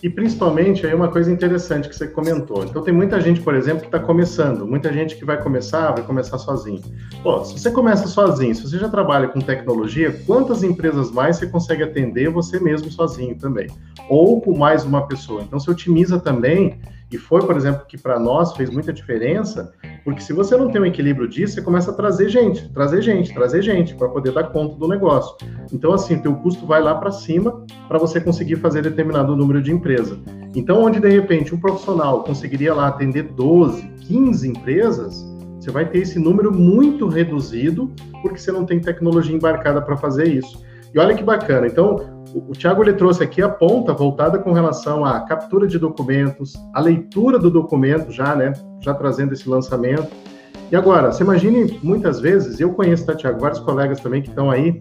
E principalmente aí uma coisa interessante que você comentou. Então tem muita gente, por exemplo, que está começando, muita gente que vai começar, vai começar sozinho. Pô, se você começa sozinho, se você já trabalha com tecnologia, quantas empresas mais você consegue atender você mesmo sozinho também? Ou com mais uma pessoa. Então você otimiza também e foi, por exemplo, que para nós fez muita diferença, porque se você não tem um equilíbrio disso, você começa a trazer gente, trazer gente, trazer gente para poder dar conta do negócio. Então, assim, teu custo vai lá para cima para você conseguir fazer determinado número de empresa. Então, onde de repente um profissional conseguiria lá atender 12, 15 empresas, você vai ter esse número muito reduzido, porque você não tem tecnologia embarcada para fazer isso. E olha que bacana. Então, o, Tiago ele trouxe aqui a ponta voltada com relação à captura de documentos, a leitura do documento já, né? Já trazendo esse lançamento. E agora, você imagine muitas vezes, eu conheço, tá, Tiago, vários colegas também que estão aí.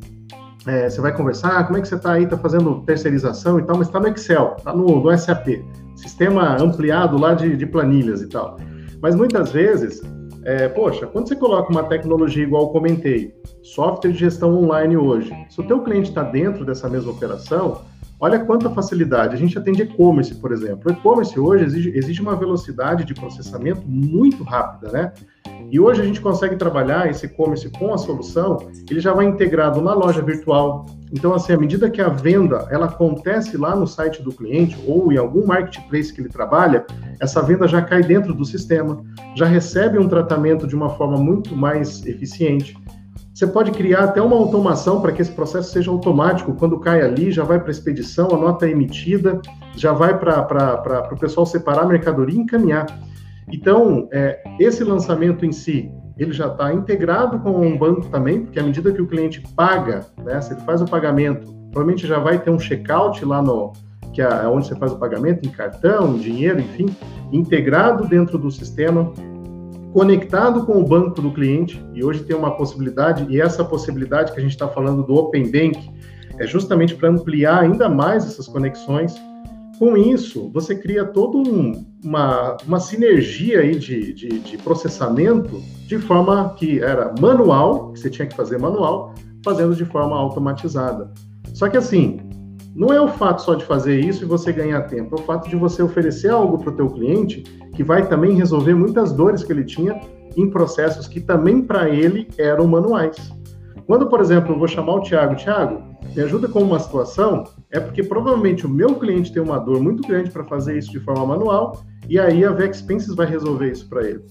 É, você vai conversar, ah, como é que você está aí, está fazendo terceirização e tal, mas está no Excel, está no, no, SAP, sistema ampliado lá de, de planilhas e tal. Mas muitas vezes é, poxa, quando você coloca uma tecnologia igual eu comentei, software de gestão online hoje, se o teu cliente está dentro dessa mesma operação, olha quanta facilidade. A gente atende e-commerce, por exemplo. O e-commerce hoje exige, exige uma velocidade de processamento muito rápida, né? E hoje a gente consegue trabalhar esse e-commerce com a solução, ele já vai integrado na loja virtual. Então, assim, à medida que a venda ela acontece lá no site do cliente ou em algum marketplace que ele trabalha, essa venda já cai dentro do sistema, já recebe um tratamento de uma forma muito mais eficiente. Você pode criar até uma automação para que esse processo seja automático. Quando cai ali, já vai para a expedição, a nota é emitida, já vai para o pessoal separar a mercadoria e encaminhar. Então, é, esse lançamento em si, ele já está integrado com um banco também, porque à medida que o cliente paga, né, se ele faz o pagamento, provavelmente já vai ter um checkout lá no que é onde você faz o pagamento em cartão, em dinheiro, enfim, integrado dentro do sistema, conectado com o banco do cliente. E hoje tem uma possibilidade, e essa possibilidade que a gente está falando do Open Bank é justamente para ampliar ainda mais essas conexões com isso, você cria toda um, uma, uma sinergia aí de, de, de, processamento de forma que era manual, que você tinha que fazer manual, fazendo de forma automatizada. Só que assim, não é o fato só de fazer isso e você ganhar tempo, é o fato de você oferecer algo para o teu cliente que vai também resolver muitas dores que ele tinha em processos que também para ele eram manuais. Quando, por exemplo, eu vou chamar o Thiago, Thiago, me ajuda com uma situação, é porque provavelmente o meu cliente tem uma dor muito grande para fazer isso de forma manual, e aí a Vexpenses vai resolver isso para ele.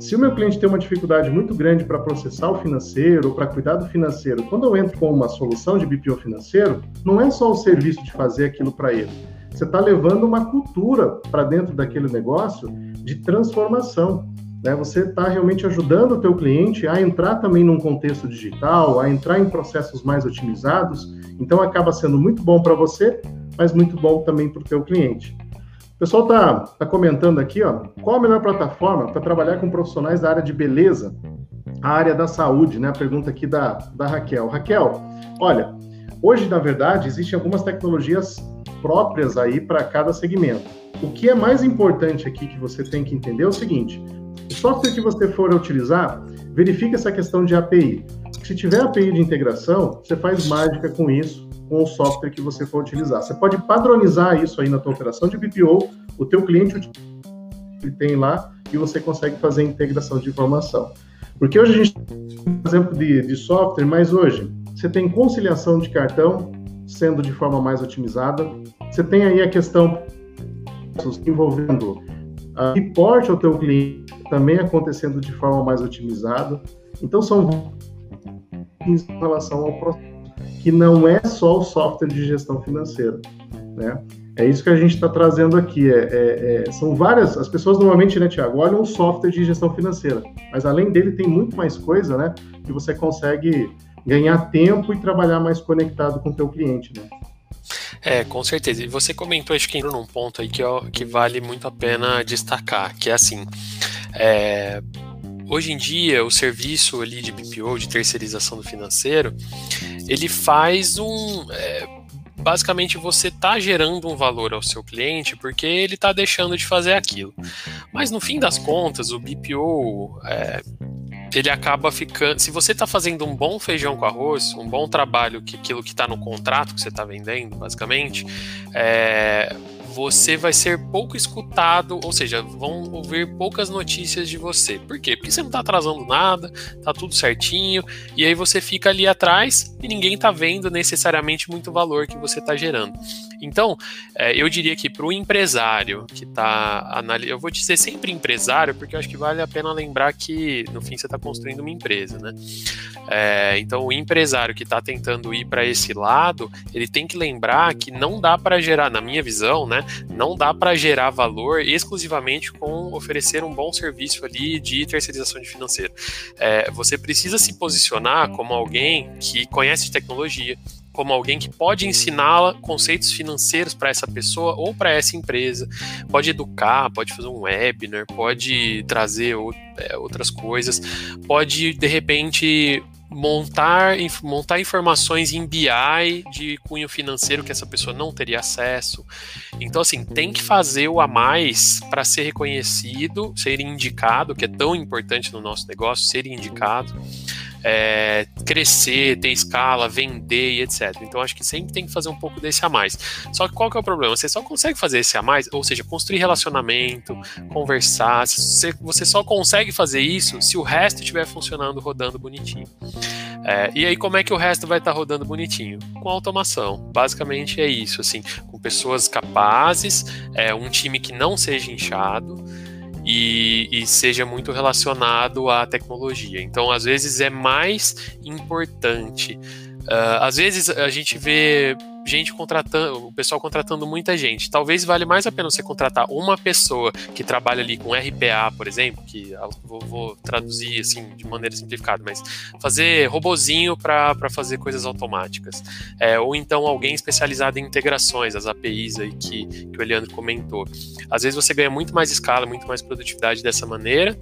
Se o meu cliente tem uma dificuldade muito grande para processar o financeiro, para cuidar do financeiro, quando eu entro com uma solução de BPO financeiro, não é só o serviço de fazer aquilo para ele. Você está levando uma cultura para dentro daquele negócio de transformação. Né? Você está realmente ajudando o teu cliente a entrar também num contexto digital, a entrar em processos mais otimizados. Então acaba sendo muito bom para você, mas muito bom também para o teu cliente. Pessoal está tá comentando aqui, ó, qual a melhor plataforma para trabalhar com profissionais da área de beleza, a área da saúde, né? A pergunta aqui da, da Raquel. Raquel, olha, hoje, na verdade, existem algumas tecnologias próprias aí para cada segmento. O que é mais importante aqui que você tem que entender é o seguinte: o software que você for utilizar, verifique essa questão de API. Se tiver API de integração, você faz mágica com isso, com o software que você for utilizar. Você pode padronizar isso aí na tua operação de BPO, o teu cliente tem lá e você consegue fazer a integração de informação. Porque hoje a gente tem um exemplo de, de software, mas hoje você tem conciliação de cartão sendo de forma mais otimizada, você tem aí a questão envolvendo uh, reporte ao teu cliente também acontecendo de forma mais otimizada. Então, são em relação ao processo, que não é só o software de gestão financeira, né? É isso que a gente está trazendo aqui. É, é, é, são várias. As pessoas normalmente, né, Tiago, olham o software de gestão financeira, mas além dele tem muito mais coisa, né? Que você consegue ganhar tempo e trabalhar mais conectado com o teu cliente, né? É, com certeza. E você comentou, acho que entrou num ponto aí que, que vale muito a pena destacar, que é assim, é, hoje em dia o serviço ali de BPO, de terceirização do financeiro, ele faz um... É, basicamente você está gerando um valor ao seu cliente porque ele está deixando de fazer aquilo. Mas no fim das contas, o BPO é, ele acaba ficando. Se você está fazendo um bom feijão com arroz, um bom trabalho, que aquilo que está no contrato que você está vendendo, basicamente, é, você vai ser pouco escutado, ou seja, vão ouvir poucas notícias de você. Por quê? Porque você não está atrasando nada, tá tudo certinho, e aí você fica ali atrás e ninguém está vendo necessariamente muito valor que você está gerando. Então, é, eu diria que para o empresário que está analisando, eu vou dizer sempre empresário, porque eu acho que vale a pena lembrar que no fim você está construindo uma empresa, né? É, então, o empresário que está tentando ir para esse lado, ele tem que lembrar que não dá para gerar, na minha visão, né? Não dá para gerar valor exclusivamente com oferecer um bom serviço ali de terceirização de financeiro. É, você precisa se posicionar como alguém que conhece tecnologia, como alguém que pode ensiná-la conceitos financeiros para essa pessoa ou para essa empresa, pode educar, pode fazer um webinar, pode trazer é, outras coisas, pode de repente montar, montar informações em BI de cunho financeiro que essa pessoa não teria acesso. Então, assim, tem que fazer o a mais para ser reconhecido, ser indicado, que é tão importante no nosso negócio, ser indicado é, crescer, ter escala, vender e etc. Então acho que sempre tem que fazer um pouco desse a mais. Só que qual que é o problema? Você só consegue fazer esse a mais, ou seja, construir relacionamento, conversar. Você, você só consegue fazer isso se o resto estiver funcionando, rodando bonitinho. É, e aí, como é que o resto vai estar tá rodando bonitinho? Com automação. Basicamente é isso, assim, com pessoas capazes, é, um time que não seja inchado e, e, seja muito relacionado à tecnologia. Então, às vezes, é mais importante. Uh, às vezes a gente vê gente contratando, o pessoal contratando muita gente. Talvez vale mais a pena você contratar uma pessoa que trabalha ali com RPA, por exemplo, que vou, vou traduzir assim de maneira simplificada, mas fazer robozinho para fazer coisas automáticas. É, ou então alguém especializado em integrações, as APIs aí que, que o Eliandro comentou. Às vezes você ganha muito mais escala, muito mais produtividade dessa maneira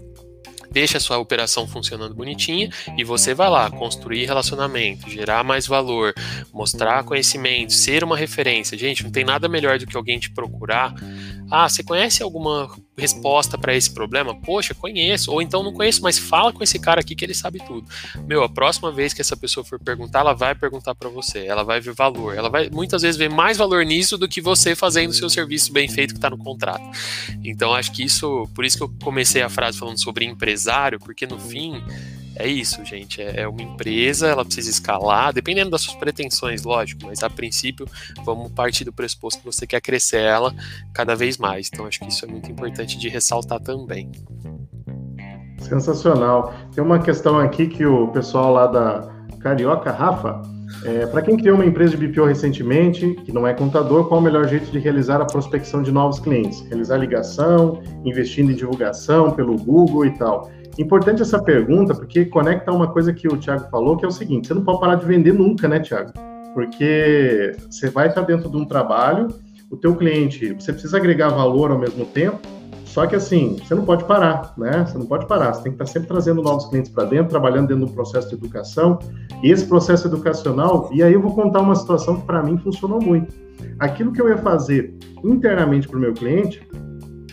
deixa a sua operação funcionando bonitinha e você vai lá construir relacionamento, gerar mais valor, mostrar conhecimento, ser uma referência. Gente, não tem nada melhor do que alguém te procurar. Ah, você conhece alguma resposta para esse problema? Poxa, conheço. Ou então não conheço, mas fala com esse cara aqui que ele sabe tudo. Meu, a próxima vez que essa pessoa for perguntar, ela vai perguntar para você. Ela vai ver valor. Ela vai muitas vezes ver mais valor nisso do que você fazendo seu serviço bem feito que está no contrato. Então acho que isso, por isso que eu comecei a frase falando sobre empresário, porque no fim é isso, gente. É, é uma empresa, ela precisa escalar, dependendo das suas pretensões, lógico, mas a princípio vamos partir do pressuposto que você quer crescer ela cada vez mais. Então acho que isso é muito importante de ressaltar também. Sensacional. Tem uma questão aqui que o pessoal lá da Carioca, Rafa, é, para quem criou uma empresa de BPO recentemente, que não é contador, qual o melhor jeito de realizar a prospecção de novos clientes? Realizar ligação, investindo em divulgação pelo Google e tal. Importante essa pergunta, porque conecta uma coisa que o Thiago falou, que é o seguinte: você não pode parar de vender nunca, né, Thiago? Porque você vai estar dentro de um trabalho, o teu cliente, você precisa agregar valor ao mesmo tempo, só que assim, você não pode parar, né? Você não pode parar, você tem que estar sempre trazendo novos clientes para dentro, trabalhando dentro do processo de educação. E esse processo educacional, e aí eu vou contar uma situação que para mim funcionou muito. Aquilo que eu ia fazer internamente para o meu cliente,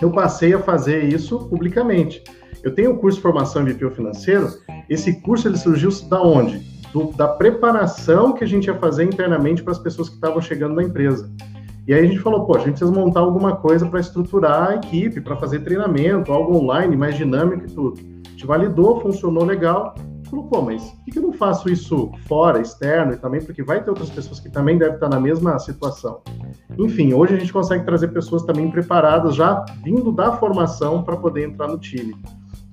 eu passei a fazer isso publicamente. Eu tenho um curso de formação em BPO financeiro. Esse curso ele surgiu da onde? Do, da preparação que a gente ia fazer internamente para as pessoas que estavam chegando na empresa. E aí a gente falou, pô, a gente precisa montar alguma coisa para estruturar a equipe, para fazer treinamento, algo online, mais dinâmico e tudo. A gente validou, funcionou legal. Falou, pô, mas por que, eu não faço isso fora, externo e também? Porque vai ter outras pessoas que também devem estar na mesma situação. Enfim, hoje a gente consegue trazer pessoas também preparadas, já vindo da formação para poder entrar no time.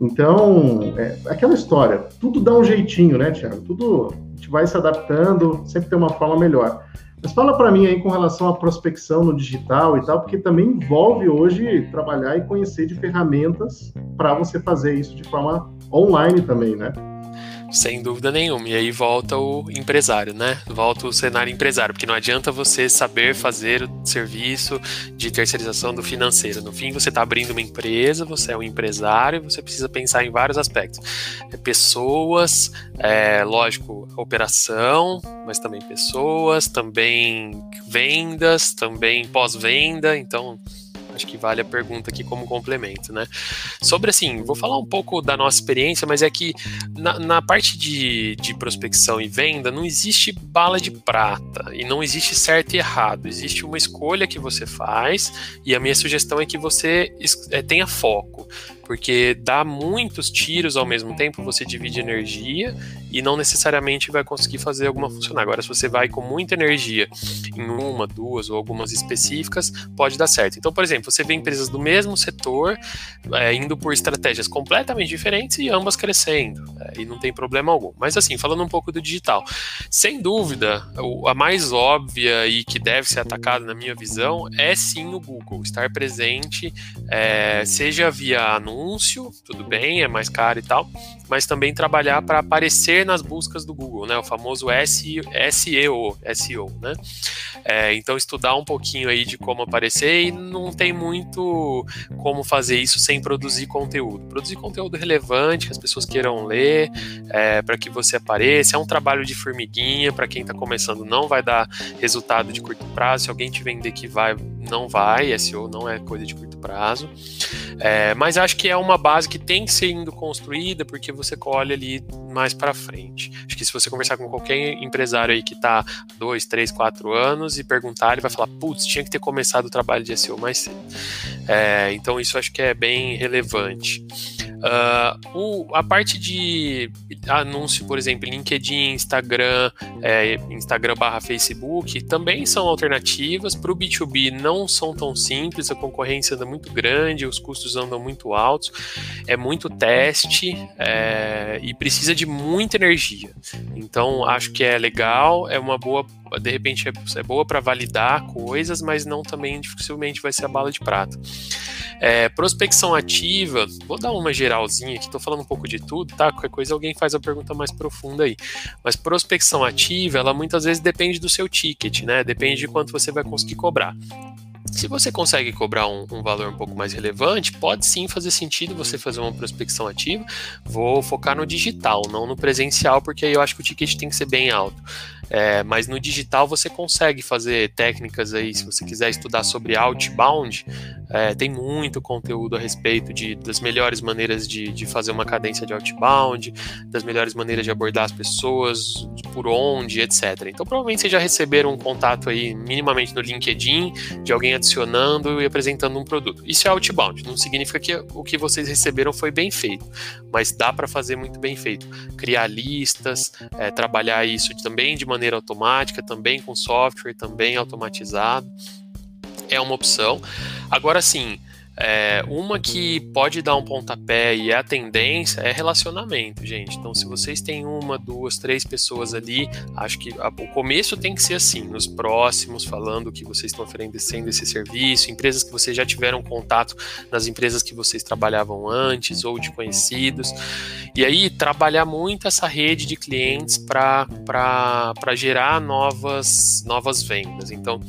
Então, é aquela história, tudo dá um jeitinho, né, Tiago? Tudo a gente vai se adaptando, sempre tem uma forma melhor. Mas fala para mim aí com relação à prospecção no digital e tal, porque também envolve hoje trabalhar e conhecer de ferramentas para você fazer isso de forma online também, né? Sem dúvida nenhuma. E aí volta o empresário, né? Volta o cenário empresário, porque não adianta você saber fazer o serviço de terceirização do financeiro. No fim, você está abrindo uma empresa, você é um empresário, você precisa pensar em vários aspectos. É pessoas, é, lógico, operação, mas também pessoas, também vendas, também pós-venda. Então, Acho que vale a pergunta aqui como complemento, né? Sobre assim, vou falar um pouco da nossa experiência, mas é que na, na parte de, de prospecção e venda não existe bala de prata e não existe certo e errado. Existe uma escolha que você faz e a minha sugestão é que você é, tenha foco porque dá muitos tiros ao mesmo tempo, você divide energia e não necessariamente vai conseguir fazer alguma funcionar. Agora, se você vai com muita energia em uma, duas ou algumas específicas, pode dar certo. Então, por exemplo, você vê empresas do mesmo setor é, indo por estratégias completamente diferentes e ambas crescendo, é, e não tem problema algum. Mas, assim, falando um pouco do digital, sem dúvida, a mais óbvia e que deve ser atacada, na minha visão, é sim o Google, estar presente, é, seja via anúncio tudo bem, é mais caro e tal, mas também trabalhar para aparecer nas buscas do Google, né? O famoso SEO, SEO, né? É, então estudar um pouquinho aí de como aparecer e não tem muito como fazer isso sem produzir conteúdo. Produzir conteúdo relevante que as pessoas queiram ler, é, para que você apareça. É um trabalho de formiguinha para quem está começando, não vai dar resultado de curto prazo. Se alguém te vender que vai, não vai, SEO não é coisa de curto prazo. É, mas acho que é uma base que tem que ser indo construída porque você colhe ali mais para frente. Acho que se você conversar com qualquer empresário aí que está dois, três, quatro anos e perguntar, ele vai falar, putz, tinha que ter começado o trabalho de SEO mais cedo. É, então isso acho que é bem relevante. Uh, o, a parte de anúncio, por exemplo, LinkedIn, Instagram, é, Instagram barra Facebook, também são alternativas. Para o B2B não são tão simples, a concorrência anda muito grande, os custos andam muito altos, é muito teste é, e precisa de muita energia. Então, acho que é legal, é uma boa de repente é, é boa para validar coisas, mas não também dificilmente vai ser a bala de prata. É, prospecção ativa, vou dar uma geralzinha aqui, estou falando um pouco de tudo, tá? Qualquer coisa alguém faz a pergunta mais profunda aí. Mas prospecção ativa, ela muitas vezes depende do seu ticket, né? Depende de quanto você vai conseguir cobrar. Se você consegue cobrar um, um, valor um pouco mais relevante, pode sim fazer sentido você fazer uma prospecção ativa. Vou focar no digital, não no presencial, porque aí eu acho que o ticket tem que ser bem alto. É, mas no digital você consegue fazer técnicas aí, se você quiser estudar sobre outbound, é, tem muito conteúdo a respeito de, das melhores maneiras de, de fazer uma cadência de outbound, das melhores maneiras de abordar as pessoas, por onde, etc. Então provavelmente vocês já receberam um contato aí minimamente no LinkedIn de alguém adicionando e apresentando um produto. Isso é outbound, não significa que o que vocês receberam foi bem feito, mas dá para fazer muito bem feito. Criar listas, é, trabalhar isso também de maneira maneira automática, também com software, também automatizado. É uma opção. Agora sim, é, uma que pode dar um pontapé e é a tendência é relacionamento, gente. Então, se vocês têm uma, duas, três pessoas ali, acho que a, o começo tem que ser assim, nos próximos, falando que vocês estão oferecendo esse serviço, empresas que vocês já tiveram contato nas empresas que vocês trabalhavam antes ou de conhecidos. E aí, trabalhar muito essa rede de clientes para gerar novas, novas vendas. Então,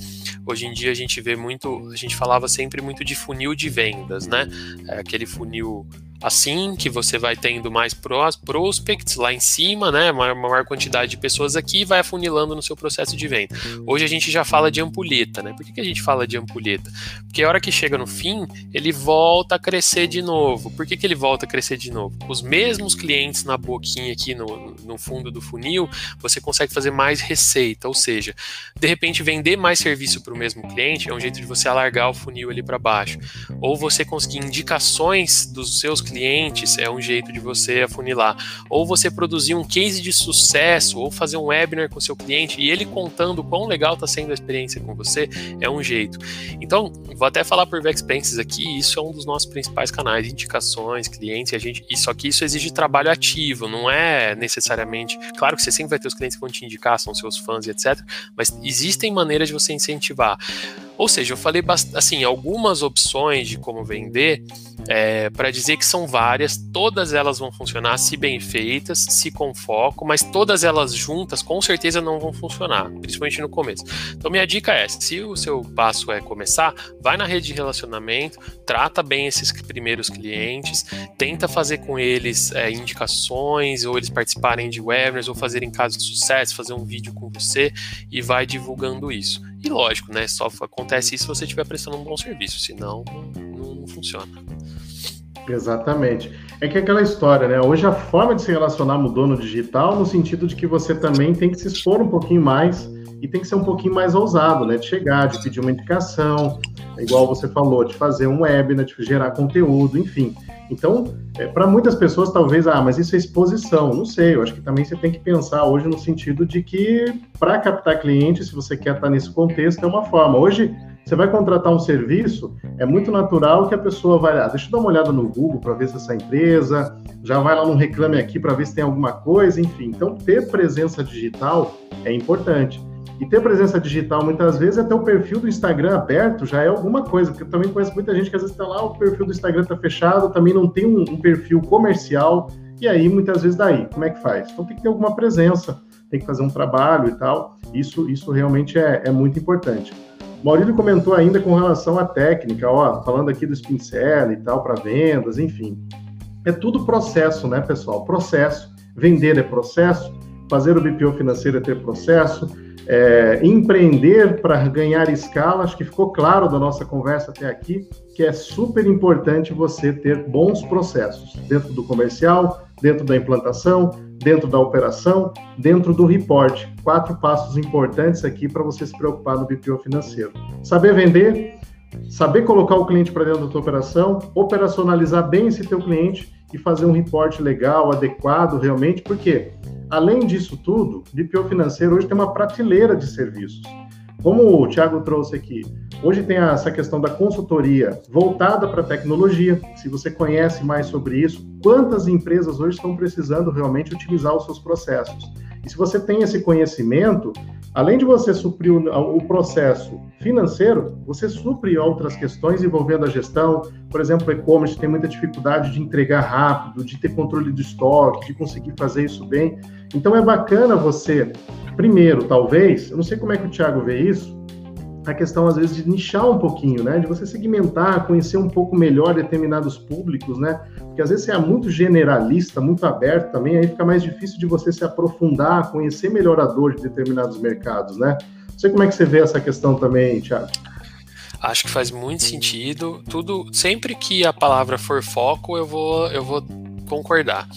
Hoje em dia a gente vê muito, a gente falava sempre muito de funil de vendas, né? É aquele funil assim que você vai tendo mais prospects lá em cima, né, maior, maior quantidade de pessoas aqui, vai afunilando no seu processo de venda. Hoje a gente já fala de ampulheta, né? Por que, que a gente fala de ampulheta? Porque a hora que chega no fim, ele volta a crescer de novo. Por que, que ele volta a crescer de novo? Os mesmos clientes na boquinha aqui no, no fundo do funil, você consegue fazer mais receita, ou seja, de repente vender mais serviço para o mesmo cliente é um jeito de você alargar o funil ali para baixo. Ou você conseguir indicações dos seus clientes é um jeito de você afunilar. Ou você produzir um case de sucesso, ou fazer um webinar com seu cliente e ele contando quão legal está sendo a experiência com você, é um jeito. Então, vou até falar por Vexpenses aqui, isso é um dos nossos principais canais, indicações, clientes, a gente, só que isso exige trabalho ativo, não é necessariamente, claro que você sempre vai ter os clientes que vão te indicar, são seus fãs e etc, mas existem maneiras de você incentivar. Ou seja, eu falei assim algumas opções de como vender é, para dizer que são várias, todas elas vão funcionar se bem feitas, se com foco, mas todas elas juntas com certeza não vão funcionar, principalmente no começo. Então minha dica é, se o seu passo é começar, vai na rede de relacionamento, trata bem esses primeiros clientes, tenta fazer com eles é, indicações ou eles participarem de webinars ou fazerem casos de sucesso, fazer um vídeo com você e vai divulgando isso. E lógico, né? Só acontece isso se você estiver prestando um bom serviço, senão não, não funciona. Exatamente. É que é aquela história, né? Hoje a forma de se relacionar mudou no digital, no sentido de que você também tem que se expor um pouquinho mais e tem que ser um pouquinho mais ousado, né? De chegar, de pedir uma indicação, igual você falou, de fazer um webinar, de gerar conteúdo, enfim. Então, é, para muitas pessoas, talvez, ah, mas isso é exposição. Não sei, eu acho que também você tem que pensar hoje no sentido de que, para captar clientes, se você quer estar nesse contexto, é uma forma. Hoje, você vai contratar um serviço, é muito natural que a pessoa vai, ah, deixa eu dar uma olhada no Google para ver se essa empresa, já vai lá no Reclame Aqui para ver se tem alguma coisa, enfim. Então, ter presença digital é importante. E ter presença digital, muitas vezes, até o perfil do Instagram aberto já é alguma coisa, porque eu também conheço muita gente que às vezes está lá, o perfil do Instagram está fechado, também não tem um, um, perfil comercial, e aí muitas vezes daí, como é que faz? Então tem que ter alguma presença, tem que fazer um trabalho e tal, isso, isso realmente é, é muito importante. Maurílio comentou ainda com relação à técnica, ó, falando aqui do pincel e tal, para vendas, enfim. É tudo processo, né, pessoal? Processo. Vender é processo, fazer o BPO financeiro é ter processo, é, empreender para ganhar escala, acho que ficou claro da nossa conversa até aqui que é super importante você ter bons processos dentro do comercial, dentro da implantação, dentro da operação, dentro do report. Quatro passos importantes aqui para você se preocupar no BPO financeiro. Saber vender, saber colocar o cliente para dentro da tua operação, operacionalizar bem esse teu cliente e fazer um report legal, adequado realmente, porque além disso tudo, BPO financeiro hoje tem uma prateleira de serviços. Como o Thiago trouxe aqui, hoje tem essa questão da consultoria voltada para tecnologia. Se você conhece mais sobre isso, quantas empresas hoje estão precisando realmente utilizar os seus processos? E se você tem esse conhecimento, além de você suprir o, processo financeiro, você supre outras questões envolvendo a gestão. Por exemplo, o e-commerce tem muita dificuldade de entregar rápido, de ter controle do estoque, de conseguir fazer isso bem. Então é bacana você Primeiro, talvez, eu não sei como é que o Thiago vê isso, a questão às vezes de nichar um pouquinho, né? De você segmentar, conhecer um pouco melhor determinados públicos, né? Porque às vezes você é muito generalista, muito aberto também, aí fica mais difícil de você se aprofundar, conhecer melhor a dor de determinados mercados, né? Não sei como é que você vê essa questão também, Thiago. Acho que faz muito sentido. Tudo, sempre que a palavra for foco, eu vou, eu vou concordar.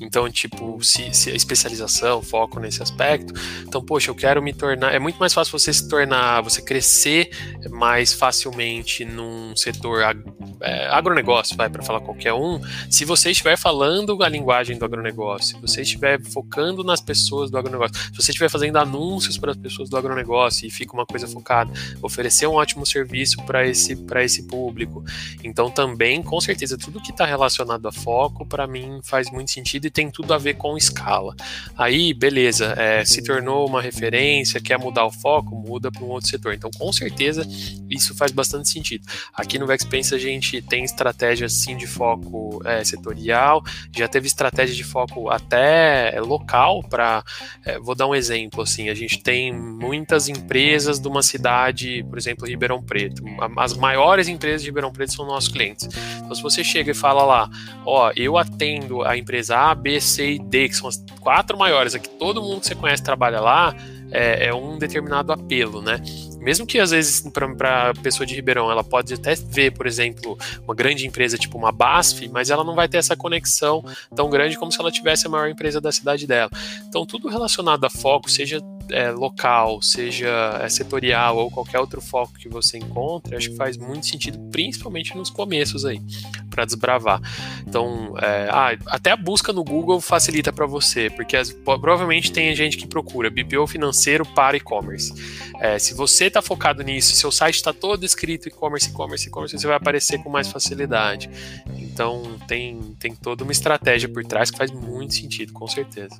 Então, tipo, se, se, a especialização, foco nesse aspecto. Então, poxa, eu quero me tornar. É muito mais fácil você se tornar, você crescer mais facilmente num setor ag, é, agronegócio, vai, para falar qualquer um, se você estiver falando a linguagem do agronegócio, se você estiver focando nas pessoas do agronegócio, se você estiver fazendo anúncios para as pessoas do agronegócio e fica uma coisa focada, oferecer um ótimo serviço para esse, esse público. Então, também, com certeza, tudo que está relacionado a foco, para mim, faz muito sentido tem tudo a ver com escala. Aí, beleza, é, se tornou uma referência, quer mudar o foco, muda para um outro setor. Então, com certeza, isso faz bastante sentido. Aqui no Vexpense a gente tem estratégia sim de foco é, setorial, já teve estratégia de foco até é, local para, é, vou dar um exemplo assim, a gente tem muitas empresas de uma cidade, por exemplo, Ribeirão Preto. As maiores empresas de Ribeirão Preto são nossos clientes. Então, se você chega e fala lá, ó, eu atendo a empresa A, B, C e D, que são as quatro maiores, aqui todo mundo que você conhece trabalha lá, é, é um determinado apelo, né? Mesmo que às vezes para a pessoa de Ribeirão ela pode até ver, por exemplo, uma grande empresa tipo uma BASF, mas ela não vai ter essa conexão tão grande como se ela tivesse a maior empresa da cidade dela. Então, tudo relacionado a foco, seja é, local, seja é, setorial ou qualquer outro foco que você encontre, acho que faz muito sentido, principalmente nos começos aí, para desbravar. Então, é, ah, até a busca no Google facilita para você, porque as, provavelmente tem gente que procura BPO financeiro para e-commerce. É, se você está focado nisso, seu site está todo escrito e-commerce, e-commerce, e-commerce, você vai aparecer com mais facilidade. Então, tem, tem toda uma estratégia por trás que faz muito sentido, com certeza.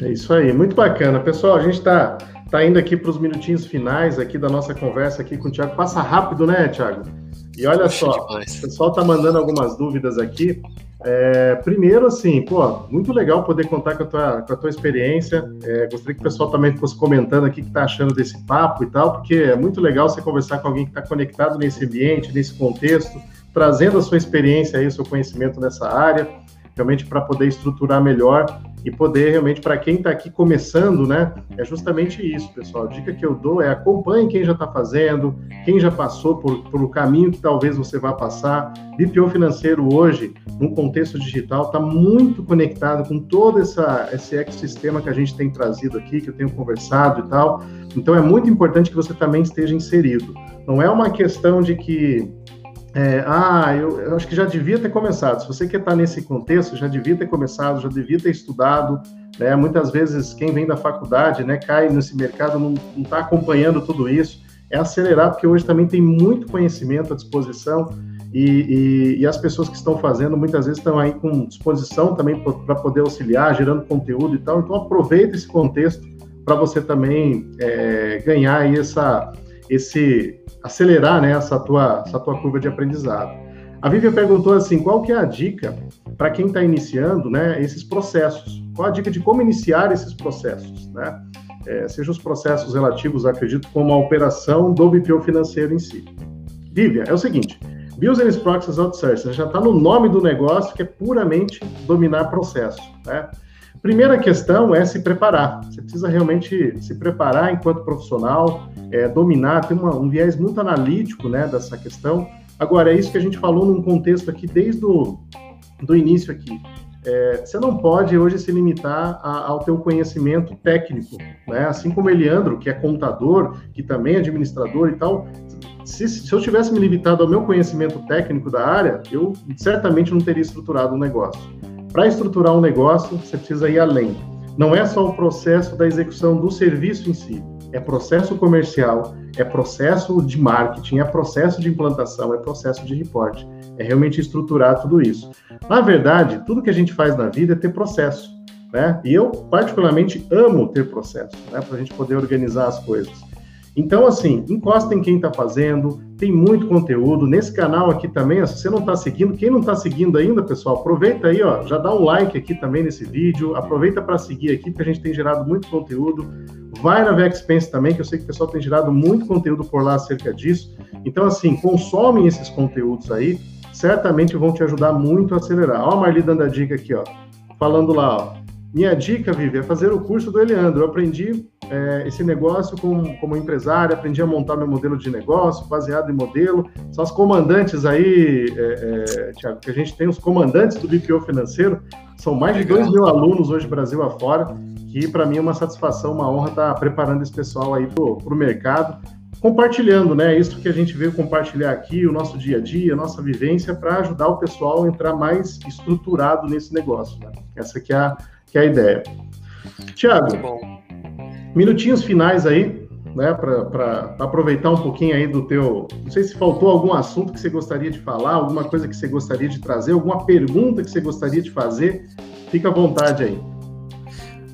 É isso aí, muito bacana. Pessoal, a gente está tá indo aqui para os minutinhos finais aqui da nossa conversa aqui com o Thiago. Passa rápido, né, Thiago? E olha só, o pessoal está mandando algumas dúvidas aqui. É, primeiro, assim, pô, muito legal poder contar com a tua, com a tua experiência. É, gostaria que o pessoal também fosse comentando aqui o que está achando desse papo e tal, porque é muito legal você conversar com alguém que está conectado nesse ambiente, nesse contexto, trazendo a sua experiência aí, o seu conhecimento nessa área realmente para poder estruturar melhor e poder realmente, para quem está aqui começando, né? É justamente isso, pessoal. A dica que eu dou é acompanhe quem já está fazendo, quem já passou por, por o caminho que talvez você vá passar. BPO financeiro hoje, no contexto digital, está muito conectado com todo essa, esse ecossistema que a gente tem trazido aqui, que eu tenho conversado e tal. Então é muito importante que você também esteja inserido. Não é uma questão de que é, ah, eu, eu, acho que já devia ter começado. Se você quer estar nesse contexto, já devia ter começado, já devia ter estudado. Né? Muitas vezes, quem vem da faculdade né, cai nesse mercado, não está acompanhando tudo isso. É acelerar, porque hoje também tem muito conhecimento à disposição e, e, e as pessoas que estão fazendo muitas vezes estão aí com disposição também para poder auxiliar, gerando conteúdo e tal. Então, aproveita esse contexto para você também é, ganhar essa esse acelerar né, essa, tua, essa tua curva de aprendizado. A Vivian perguntou assim, qual que é a dica para quem está iniciando né, esses processos? Qual a dica de como iniciar esses processos? Né? É, sejam os processos relativos, acredito, como a operação do BPO financeiro em si. Vivian, é o seguinte, Business Process Outsourcing já está no nome do negócio, que é puramente dominar processo. Né? Primeira questão é se preparar. Você precisa realmente se preparar enquanto profissional, é, dominar, ter uma, um viés muito analítico né, dessa questão. Agora, é isso que a gente falou num contexto aqui desde o do início aqui. É, você não pode hoje se limitar a, ao teu conhecimento técnico, né? Assim como Eliandro, que é contador, que também é administrador e tal, se, se, eu tivesse me limitado ao meu conhecimento técnico da área, eu certamente não teria estruturado um negócio. Para estruturar um negócio, você precisa ir além. Não é só o processo da execução do serviço em si, é processo comercial, é processo de marketing, é processo de implantação, é processo de reporte. É realmente estruturar tudo isso. Na verdade, tudo que a gente faz na vida é ter processo. Né? E eu, particularmente, amo ter processo, né? para a gente poder organizar as coisas. Então, assim, encosta em quem está fazendo, tem muito conteúdo. Nesse canal aqui também, se você não está seguindo, quem não está seguindo ainda, pessoal, aproveita aí, ó, já dá um like aqui também nesse vídeo, aproveita para seguir aqui, porque a gente tem gerado muito conteúdo. Vai na Vexpense também, que eu sei que o pessoal tem gerado muito conteúdo por lá acerca disso. Então, assim, consomem esses conteúdos aí, certamente vão te ajudar muito a acelerar. Ó, a Marli dando a dica aqui, ó, falando lá, ó. Minha dica, Vivi, é fazer o curso do Eleandro. Eu aprendi é, esse negócio como, como empresário, aprendi a montar meu modelo de negócio, baseado em modelo. São as comandantes aí, é, é, Tiago, que a gente tem, os comandantes do BPO financeiro. São mais de 2 mil alunos hoje, Brasil afora, que para mim é uma satisfação, uma honra estar preparando esse pessoal aí para o mercado, compartilhando, né? Isso que a gente veio compartilhar aqui, o nosso dia a dia, a nossa vivência, para ajudar o pessoal a entrar mais estruturado nesse negócio. Né? Essa que é a, que é a ideia. Tiago, minutinhos finais aí, né, para aproveitar um pouquinho aí do teu. Não sei se faltou algum assunto que você gostaria de falar, alguma coisa que você gostaria de trazer, alguma pergunta que você gostaria de fazer. Fica à vontade aí.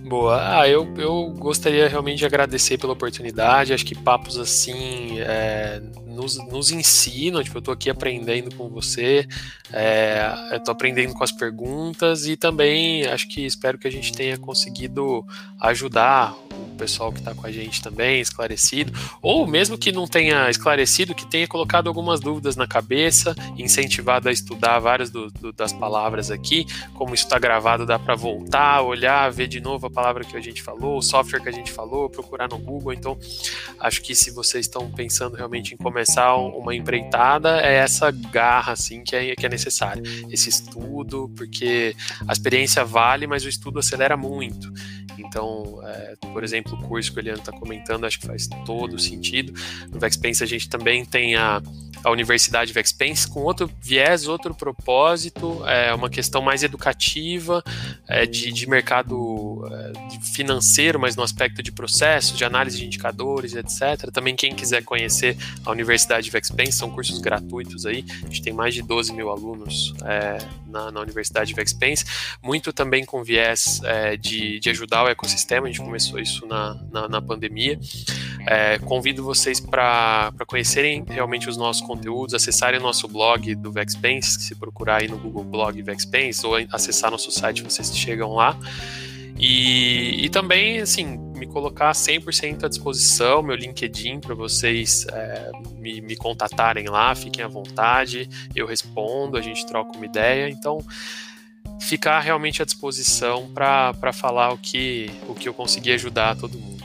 Boa. Ah, eu, eu gostaria realmente de agradecer pela oportunidade. Acho que papos assim é, nos, nos ensinam. Tipo, eu estou aqui aprendendo com você, é, eu tô aprendendo com as perguntas e também acho que espero que a gente tenha conseguido ajudar o pessoal que está com a gente também, esclarecido, ou mesmo que não tenha esclarecido, que tenha colocado algumas dúvidas na cabeça, incentivado a estudar várias do, do, das palavras aqui, como isso está gravado, dá para voltar, olhar, ver de novo a palavra que a gente falou, o software que a gente falou, procurar no Google. Então, acho que se vocês estão pensando realmente em começar uma empreitada, é essa garra assim que é, que é necessária, esse estudo, porque a experiência vale, mas o estudo acelera muito. Então, é, por exemplo, o curso que o Eliano está comentando, acho que faz todo sentido. No Vexpense a gente também tem a, a Universidade Vexpense com outro viés, outro propósito, é uma questão mais educativa, é, de, de mercado é, financeiro, mas no aspecto de processos, de análise de indicadores, etc. Também quem quiser conhecer a Universidade Vexpense, são cursos gratuitos aí, a gente tem mais de 12 mil alunos é, na, na, Universidade Vexpense, muito também com viés é, de, de ajudar o ecossistema, a gente começou isso na, na, na pandemia. É, convido vocês para conhecerem realmente os nossos conteúdos, acessarem o nosso blog do Vexpense, se procurar aí no Google Blog Vexpense, ou acessar nosso site, vocês chegam lá. E, e também, assim, me colocar 100% à disposição, meu LinkedIn, para vocês é, me, me contatarem lá, fiquem à vontade, eu respondo, a gente troca uma ideia. Então, ficar realmente à disposição para falar o que, o que eu conseguir ajudar todo mundo.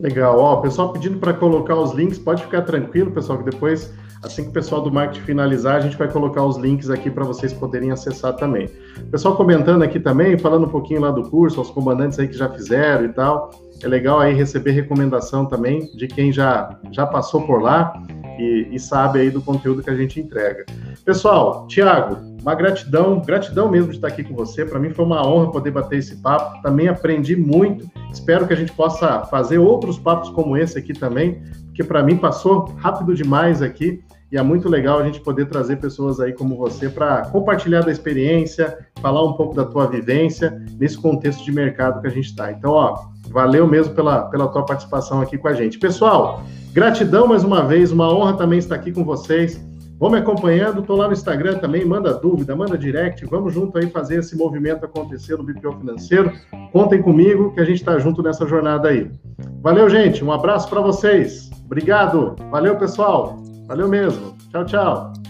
Legal, ó, o pessoal pedindo para colocar os links, pode ficar tranquilo, pessoal, que depois, assim que o pessoal do marketing finalizar, a gente vai colocar os links aqui para vocês poderem acessar também. O pessoal comentando aqui também, falando um pouquinho lá do curso, os comandantes aí que já fizeram e tal. É legal aí receber recomendação também de quem já, já passou por lá e, e sabe aí do conteúdo que a gente entrega. Pessoal, Tiago, uma gratidão, gratidão mesmo de estar aqui com você. Para mim foi uma honra poder bater esse papo. Também aprendi muito. Espero que a gente possa fazer outros papos como esse aqui também, porque para mim passou rápido demais aqui e é muito legal a gente poder trazer pessoas aí como você para compartilhar da experiência, falar um pouco da tua vivência nesse contexto de mercado que a gente está. Então, ó, valeu mesmo pela, pela tua participação aqui com a gente. Pessoal, gratidão mais uma vez, uma honra também estar aqui com vocês. Vão me acompanhando, estou lá no Instagram também, manda dúvida, manda direct, vamos junto aí fazer esse movimento acontecer no BPO Financeiro. Contem comigo que a gente está junto nessa jornada aí. Valeu, gente, um abraço para vocês. Obrigado, valeu pessoal, valeu mesmo. Tchau, tchau.